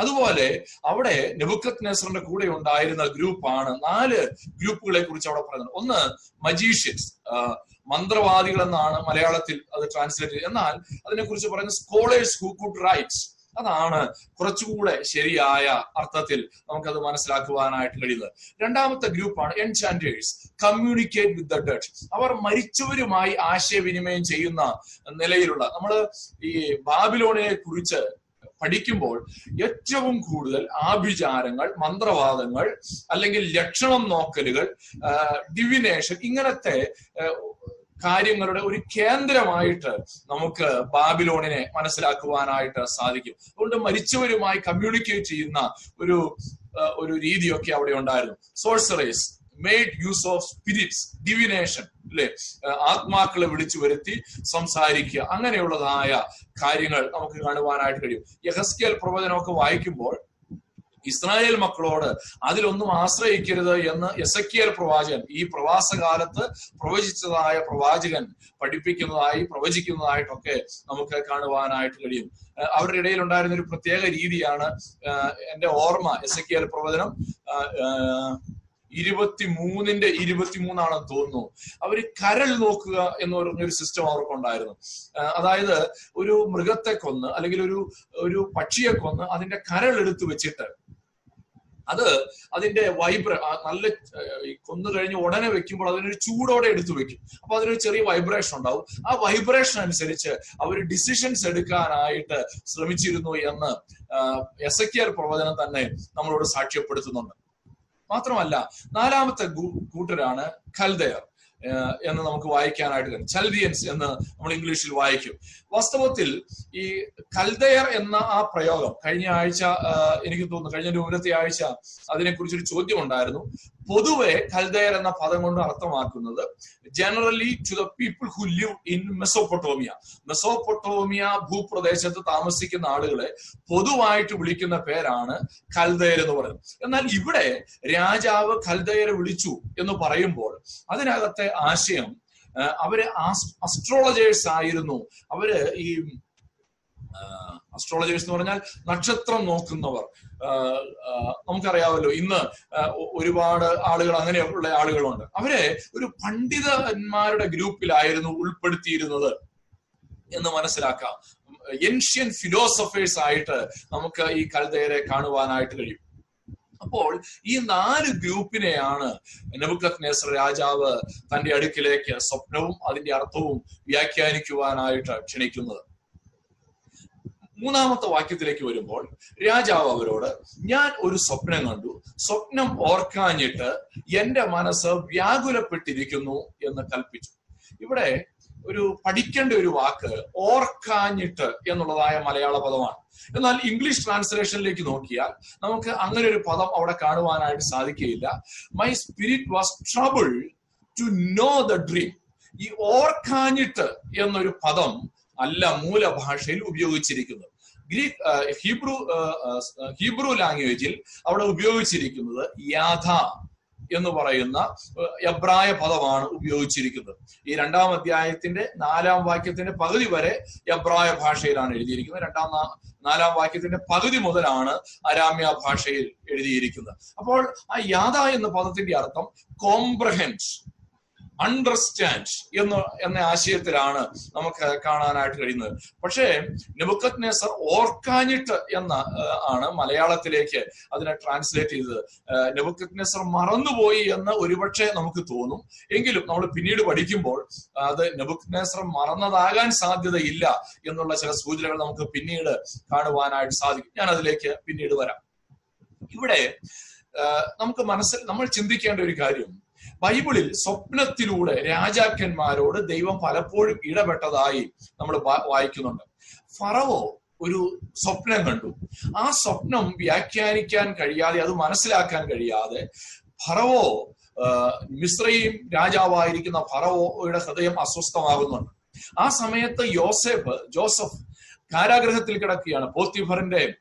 അതുപോലെ അവിടെ നെബുക്കത് നെസറിന്റെ കൂടെ ഉണ്ടായിരുന്ന ഗ്രൂപ്പാണ് നാല് ഗ്രൂപ്പുകളെ കുറിച്ച് അവിടെ പറയുന്നത്. ഒന്ന് മജീഷ്യൻസ് മന്ത്രവാദികൾ എന്നാണ് മലയാളത്തിൽ അത് ട്രാൻസ്ലേറ്റ് ചെയ്തത് എന്നാൽ അതിനെക്കുറിച്ച് പറയുന്ന സ്കോളേഴ്സ് ഹു കുഡ് റൈറ്റ്സ് അതാണ് കുറച്ചുകൂടെ ശരിയായ അർത്ഥത്തിൽ നമുക്കത് മനസ്സിലാക്കുവാനായിട്ട് കഴിയുന്നത്. രണ്ടാമത്തെ ഗ്രൂപ്പാണ് enchanters communicate with the dead അവർ മരിച്ചവരുമായി ആശയവിനിമയം ചെയ്യുന്ന നിലയിലുള്ള നമ്മൾ ഈ ബാബിലോണിനെ കുറിച്ച് പഠിക്കുമ്പോൾ ഏറ്റവും കൂടുതൽ ആഭിചാരങ്ങൾ മന്ത്രവാദങ്ങൾ അല്ലെങ്കിൽ ലക്ഷണം നോക്കലുകൾ ഡിവിനേഷൻ ഇങ്ങനത്തെ കാര്യങ്ങളുടെ ഒരു കേന്ദ്രമായിട്ട് നമുക്ക് ബാബിലോണിനെ മനസ്സിലാക്കുവാനായിട്ട് സാധിക്കും. അതുകൊണ്ട് മരിച്ചവരുമായി കമ്മ്യൂണിക്കേറ്റ് ചെയ്യുന്ന ഒരു ഒരു രീതിയൊക്കെ അവിടെ ഉണ്ടായിരുന്നു. Sorcerers made use of spirits divination അല്ലെ ആത്മാക്കളെ വിളിച്ചു വരുത്തി സംസാരിക്കുക. അങ്ങനെയുള്ളതായ കാര്യങ്ങൾ നമുക്ക് കാണുവാനായിട്ട് കഴിയും. യഹസ്കേൽ പ്രവചനമൊക്കെ വായിക്കുമ്പോൾ ഇസ്രായേൽ മക്കളോട് അതിലൊന്നും ആശ്രയിക്കരുത് എന്ന് എസക്കിയൽ പ്രവാചകൻ ഈ പ്രവാസകാലത്ത് പ്രവചിച്ചതായ പ്രവാചകൻ പഠിപ്പിക്കുന്നതായി പ്രവചിക്കുന്നതായിട്ടൊക്കെ നമുക്ക് കാണുവാനായിട്ട് കഴിയും. അവരുടെ ഇടയിൽ ഉണ്ടായിരുന്ന ഒരു പ്രത്യേക രീതിയാണ് എന്റെ ഓർമ്മ എസക്കിയൽ പ്രവചനം ആഹ് ആഹ് ഇരുപത്തി മൂന്നിന്റെ ഇരുപത്തിമൂന്നാണെന്ന് തോന്നുന്നു. അവർ കരൾ നോക്കുക എന്ന് പറഞ്ഞൊരു സിസ്റ്റം അവർക്കുണ്ടായിരുന്നു. അതായത് ഒരു മൃഗത്തെ കൊന്ന് അല്ലെങ്കിൽ ഒരു ഒരു പക്ഷിയെ കൊന്ന് അതിന്റെ കരൾ എടുത്തു വെച്ചിട്ട് അത് അതിന്റെ വൈബ്ര നല്ല കൊന്നു കഴിഞ്ഞ് ഉടനെ വെക്കുമ്പോൾ അതിനൊരു ചൂടോടെ എടുത്തു വെക്കും. അപ്പൊ അതിനൊരു ചെറിയ വൈബ്രേഷൻ ഉണ്ടാവും. ആ വൈബ്രേഷൻ അനുസരിച്ച് അവർ ഡിസിഷൻസ് എടുക്കാനായിട്ട് ശ്രമിച്ചിരുന്നു എന്ന് എസ് എസക്കിയർ പ്രവചനം തന്നെ നമ്മളോട് സാക്ഷ്യപ്പെടുത്തുന്നുണ്ട്. മാത്രമല്ല നാലാമത്തെ കൂട്ടരാണ് ഖൽദയർ എന്ന് നമുക്ക് വായിക്കാനായിട്ട് കഴിയും. ചൽദിയൻസ് എന്ന് നമ്മൾ ഇംഗ്ലീഷിൽ വായിക്കും. വാസ്തവത്തിൽ ഈ കൽദയർ എന്ന ആ പ്രയോഗം കഴിഞ്ഞ ആഴ്ച എനിക്ക് തോന്നുന്നു കഴിഞ്ഞ ഒരു മുന്നത്തെ ആഴ്ച അതിനെക്കുറിച്ചൊരു ചോദ്യം ഉണ്ടായിരുന്നു. പൊതുവെ കൽദയർ എന്ന പദം കൊണ്ട് അർത്ഥമാക്കുന്നത് generally to the people who live in Mesopotamia Mesopotamia ഭൂപ്രദേശത്ത് താമസിക്കുന്ന ആളുകളെ പൊതുവായിട്ട് വിളിക്കുന്ന പേരാണ് കൽദയർ എന്ന് പറയുന്നത്. എന്നാൽ ഇവിടെ രാജാവ് കൽദയരെ വിളിച്ചു എന്ന് പറയുമ്പോൾ അതിനകത്തെ ആശയം അവർ അസ്ട്രോളജേഴ്സ് ആയിരുന്നു. അവർ ഈ അസ്ട്രോളജേഴ്സ് എന്ന് പറഞ്ഞാൽ നക്ഷത്രം നോക്കുന്നവർ. നമുക്കറിയാമല്ലോ ഇന്ന് ഒരുപാട് ആളുകൾ അങ്ങനെയുള്ള ആളുകളുണ്ട്. അവരെ ഒരു പണ്ഡിതന്മാരുടെ ഗ്രൂപ്പിലായിരുന്നു ഉൾപ്പെടുത്തിയിരുന്നത് എന്ന് മനസ്സിലാക്കാം. ഏൻഷ്യൻ ഫിലോസഫേഴ്സ് ആയിട്ട് നമുക്ക് ഈ കൽതയരെ കാണുവാനായിട്ട് കഴിയും. അപ്പോൾ ഈ നാല് ഗ്രൂപ്പിനെയാണ് നെബുക്കത് നെസർ രാജാവ് തന്റെ അടുക്കിലേക്ക് സ്വപ്നവും അതിന്റെ അർത്ഥവും വ്യാഖ്യാനിക്കുവാനായിട്ട് ക്ഷണിക്കുന്നത്. മൂന്നാമത്തെ വാക്യത്തിലേക്ക് വരുമ്പോൾ രാജാവ് അവരോട് ഞാൻ ഒരു സ്വപ്നം കണ്ടു. സ്വപ്നം ഓർക്കാഞ്ഞിട്ട് എന്റെ മനസ്സ് വ്യാകുലപ്പെട്ടിരിക്കുന്നു എന്ന് കൽപ്പിച്ചു. ഇവിടെ ഒരു പഠിക്കേണ്ട ഒരു വാക്ക് ഓർക്കാഞ്ഞിട്ട് എന്നുള്ളതായ മലയാള പദമാണ്. എന്നാൽ ഇംഗ്ലീഷ് ട്രാൻസ്ലേഷനിലേക്ക് നോക്കിയാൽ നമുക്ക് അങ്ങനെ ഒരു പദം അവിടെ കാണുവാനായിട്ട് സാധിക്കുകയില്ല. My spirit was troubled to know the dream ഈ ഓർക്കാഞ്ഞിട്ട് എന്നൊരു പദം അല്ല മൂലഭാഷയിൽ ഉപയോഗിച്ചിരിക്കുന്നത്. ഗ്രീക്ക് ഹീബ്രു ഹീബ്രു ലാംഗ്വേജിൽ അവിടെ ഉപയോഗിച്ചിരിക്കുന്നത് യാഥ എന്ന് പറയുന്ന എബ്രായ പദമാണ് ഉപയോഗിച്ചിരിക്കുന്നത്. ഈ രണ്ടാം അധ്യായത്തിന്റെ നാലാം വാക്യത്തിന്റെ പകുതി വരെ എബ്രായ ഭാഷയിലാണ് എഴുതിയിരിക്കുന്നത്. രണ്ടാം നാലാം വാക്യത്തിന്റെ പകുതി മുതലാണ് അരാമ്യ ഭാഷയിൽ എഴുതിയിരിക്കുന്നത്. അപ്പോൾ ആ യാഥ എന്ന പദത്തിന്റെ അർത്ഥം കോംപ്രഹെൻസ് അണ്ടർസ്റ്റാൻഡ് എന്ന് എന്ന ആശയത്തിലാണ് നമുക്ക് കാണാനായിട്ട് കഴിയുന്നത്. പക്ഷേ നെബുക്കത് നെസർ ഓർക്കാഞ്ഞിട്ട് എന്ന ആണ് മലയാളത്തിലേക്ക് അതിനെ ട്രാൻസ്ലേറ്റ് ചെയ്തത്. നെബുക്കത് നെസർ മറന്നുപോയി എന്ന് ഒരുപക്ഷെ നമുക്ക് തോന്നും. എങ്കിലും നമ്മൾ പിന്നീട് പഠിക്കുമ്പോൾ അത് നെബുക്കത് നെസർ മറന്നതാകാൻ സാധ്യതയില്ല എന്നുള്ള ചില സൂചനകൾ നമുക്ക് പിന്നീട് കാണുവാനായിട്ട് സാധിക്കും. ഞാൻ അതിലേക്ക് പിന്നീട് വരാം. ഇവിടെ നമുക്ക് മനസ്സിൽ നമ്മൾ ചിന്തിക്കേണ്ട ഒരു കാര്യം ബൈബിളിൽ സ്വപ്നത്തിലൂടെ രാജാക്കന്മാരോട് ദൈവം പലപ്പോഴും ഇടപെട്ടതായി നമ്മൾ വായിക്കുന്നുണ്ട്. ഫറവോ ഒരു സ്വപ്നം കണ്ടു. ആ സ്വപ്നം വ്യാഖ്യാനിക്കാൻ കഴിയാതെ അത് മനസ്സിലാക്കാൻ കഴിയാതെ ഫറവോ മിശ്രയും രാജാവായിരിക്കുന്ന ഫറവോയുടെ ഹൃദയം അസ്വസ്ഥമാകുന്നുണ്ട്. ആ സമയത്ത് യോസെഫ് ജോസഫ് കാരാഗ്രഹത്തിൽ കിടക്കുകയാണ്. പോത്തിഫറിന്റെ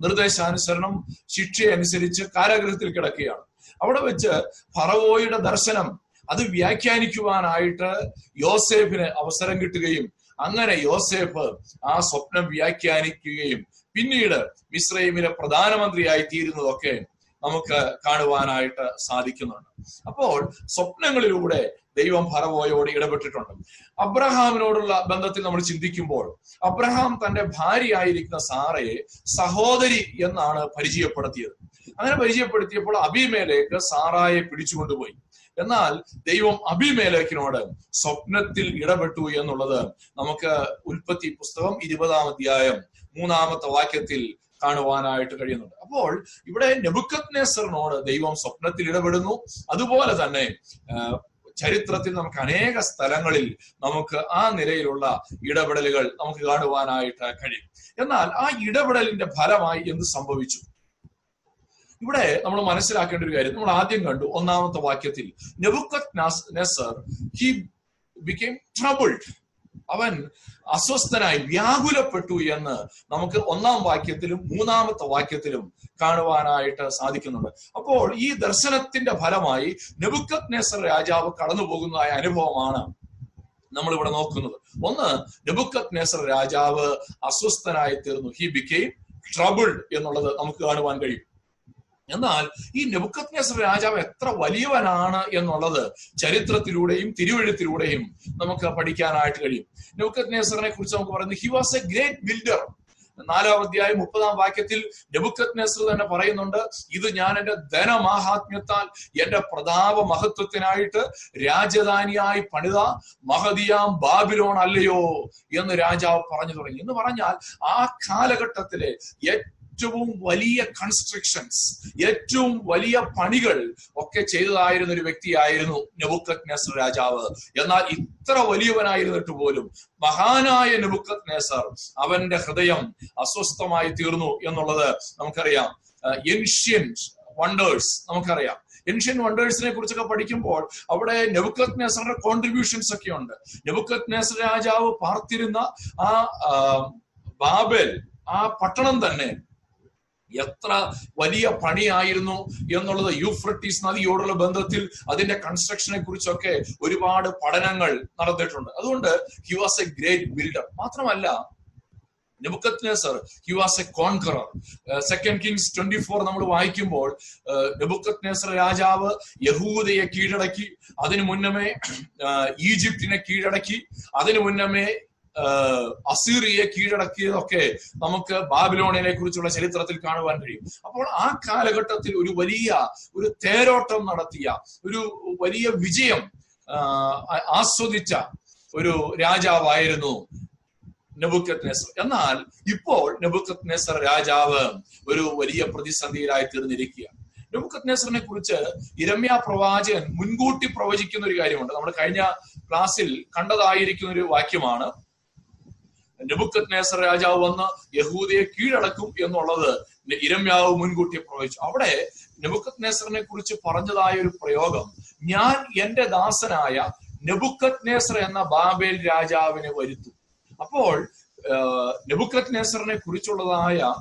നിർദ്ദേശാനുസരണം ശിക്ഷയനുസരിച്ച് കാരാഗ്രഹത്തിൽ കിടക്കുകയാണ്. അവിടെ വെച്ച് ഫറവോയുടെ ദർശനം അത് വ്യാഖ്യാനിക്കുവാനായിട്ട് യോസേഫിന് അവസരം കിട്ടുകയും അങ്ങനെ യോസേഫ് ആ സ്വപ്നം വ്യാഖ്യാനിക്കുകയും പിന്നീട് മിസ്രൈമിലെ പ്രധാനമന്ത്രിയായി തീരുന്നതൊക്കെ നമുക്ക് കാണുവാനായിട്ട് സാധിക്കുന്നുണ്ട്. അപ്പോൾ സ്വപ്നങ്ങളിലൂടെ ദൈവം ഫറവോയോട് ഇടപെട്ടിട്ടുണ്ട്. അബ്രഹാമിനോടുള്ള ബന്ധത്തിൽ നമ്മൾ ചിന്തിക്കുമ്പോൾ അബ്രഹാം തന്റെ ഭാര്യയായിരിക്കുന്ന സാറയെ സഹോദരി എന്നാണ് പരിചയപ്പെടുത്തിയത്. അങ്ങനെ പരിചയപ്പെടുത്തിയപ്പോൾ അഭിമേലേക്ക് സാറായെ പിടിച്ചുകൊണ്ടുപോയി. എന്നാൽ ദൈവം അഭിമേലേക്കിനോട് സ്വപ്നത്തിൽ ഇടപെട്ടു എന്നുള്ളത് നമുക്ക് ഉൽപ്പത്തി പുസ്തകം ഇരുപതാം അധ്യായം മൂന്നാമത്തെ വാക്യത്തിൽ കാണുവാനായിട്ട് കഴിയുന്നുണ്ട്. അപ്പോൾ ഇവിടെ നെബുക്കത് നെസറിനോട് ദൈവം സ്വപ്നത്തിൽ ഇടപെടുന്നു. അതുപോലെ തന്നെ ചരിത്രത്തിൽ നമുക്ക് അനേക സ്ഥലങ്ങളിൽ നമുക്ക് ആ നിലയിലുള്ള ഇടപെടലുകൾ നമുക്ക് കാണുവാനായിട്ട് കഴിയും. എന്നാൽ ആ ഇടപെടലിന്റെ ഫലമായി എന്ത് സംഭവിച്ചു? ഇവിടെ നമ്മൾ മനസ്സിലാക്കേണ്ട ഒരു കാര്യം നമ്മൾ ആദ്യം കണ്ടു ഒന്നാമത്തെ വാക്യത്തിൽ ഹി ബിക്കെയിം ട്രബിൾഡ് അവൻ അസ്വസ്ഥനായി വ്യാകുലപ്പെട്ടു എന്ന് നമുക്ക് ഒന്നാം വാക്യത്തിലും മൂന്നാമത്തെ വാക്യത്തിലും കാണുവാനായിട്ട് സാധിക്കുന്നുണ്ട്. അപ്പോൾ ഈ ദർശനത്തിന്റെ ഫലമായി നെബുക്കത് നെസർ രാജാവ് കടന്നു പോകുന്നതായ അനുഭവമാണ് നമ്മൾ ഇവിടെ നോക്കുന്നത്. ഒന്ന് നെബുക്കത് നെസർ രാജാവ് അസ്വസ്ഥനായി തീർന്നു ഹി ബിക്കെയിം ട്രബിൾഡ് എന്നുള്ളത് നമുക്ക് കാണുവാൻ കഴിയും. എന്നാൽ ഈ നെബുക്കത് നസർ രാജാവ് എത്ര വലിയവനാണ് എന്നുള്ളത് ചരിത്രത്തിലൂടെയും തിരുവഴുത്തിലൂടെയും നമുക്ക് പഠിക്കാനായിട്ട് കഴിയും. നെബുക്കത് നസറിനെ കുറിച്ച് നമുക്ക് പറയുന്നത് he was a great builder നാലാം അധ്യായം മുപ്പതാം വാക്യത്തിൽ നെബുക്കത് നസർ തന്നെ പറയുന്നുണ്ട് ഇത് ഞാൻ എന്റെ ധനമാഹാത്മ്യത്താൽ എന്റെ പ്രതാപ മഹത്വത്തിനായിട്ട് രാജധാനിയായി പണിത മഹതിയാം ബാബിലോൺ അല്ലയോ എന്ന് രാജാവ് പറഞ്ഞു തുടങ്ങി. എന്ന് പറഞ്ഞാൽ ആ കാലഘട്ടത്തിലെ വലിയ കൺസ്ട്രക്ഷൻസ് ഏറ്റവും വലിയ പണികൾ ഒക്കെ ചെയ്തതായിരുന്ന ഒരു വ്യക്തിയായിരുന്നു നെബുക്കത് നെസർ രാജാവ്. എന്നാൽ ഇത്ര വലിയവനായിരുന്നിട്ട് പോലും മഹാനായ നെബുക്കത് നെസർ അവന്റെ ഹൃദയം അസ്വസ്ഥമായി തീർന്നു എന്നുള്ളത് നമുക്കറിയാം. ഏൻഷ്യൻ വണ്ടേഴ്സ് നമുക്കറിയാം. ഏൻഷ്യൻ വണ്ടേഴ്സിനെ കുറിച്ചൊക്കെ പഠിക്കുമ്പോൾ അവിടെ നെബുക്കത് നെസറിന്റെ കോൺട്രിബ്യൂഷൻസ് ഒക്കെ ഉണ്ട്. നെബുക്കത് നെസർ രാജാവ് പാർത്തിരുന്ന ആ ബാബൽ ആ പട്ടണം തന്നെ എത്ര വലിയ പണിയായിരുന്നു എന്നുള്ളത് യൂഫ്രട്ടീസ് നദിയോടുള്ള ബന്ധത്തിൽ അതിന്റെ കൺസ്ട്രക്ഷനെ കുറിച്ചൊക്കെ ഒരുപാട് പഠനങ്ങൾ നടന്നിട്ടുണ്ട്. അതുകൊണ്ട് he was a great builder മാത്രമല്ല Nebuchadnezzar he was a conqueror second Kings twenty four നമ്മൾ വായിക്കുമ്പോൾ നെബുക്കത്നസർ രാജാവ് യഹൂദയെ കീഴടക്കി അതിനു മുന്നമേ ഈജിപ്തിനെ കീഴടക്കി അതിനു മുന്നമേ അസീറിയെ കീഴടക്കിയതൊക്കെ നമുക്ക് ബാബിലോണിനെ കുറിച്ചുള്ള ചരിത്രത്തിൽ കാണുവാൻ കഴിയും. അപ്പോൾ ആ കാലഘട്ടത്തിൽ ഒരു വലിയ ഒരു തേരോട്ടം നടത്തിയ ഒരു വലിയ വിജയം ആസ്വദിച്ച ഒരു രാജാവായിരുന്നു നെബുക്കത് നെസർ എന്നാൽ ഇപ്പോൾ നെബുക്കത് നെസർ രാജാവ് ഒരു വലിയ പ്രതിസന്ധിയിലായി തീർന്നിരിക്കുക നെബുക്കത് നെസറിനെ കുറിച്ച് ഇരമ്യ പ്രവാചകൻ മുൻകൂട്ടി പ്രവചിക്കുന്ന ഒരു കാര്യമുണ്ട്. നമ്മൾ കഴിഞ്ഞ ക്ലാസ്സിൽ കണ്ടതായിരിക്കുന്ന ഒരു വാക്യമാണ് നെബുക്കത് നേസർ രാജാവ് വന്ന് യഹൂദയെ കീഴടക്കും എന്നുള്ളത് ഇരമ്യാവ് മുൻകൂട്ടി പ്രവചിച്ചു. അവിടെ നെബുക്കത് നേസറിനെ കുറിച്ച് പറഞ്ഞതായ ഒരു പ്രയോഗം. ഞാൻ എന്റെ ദാസനായ നെബുക്കത് നേസർ എന്ന ബാബേൽ രാജാവിനെ വരുത്തും. അപ്പോൾ നെബുക്കത് നേസറിനെ കുറിച്ചുള്ളതായ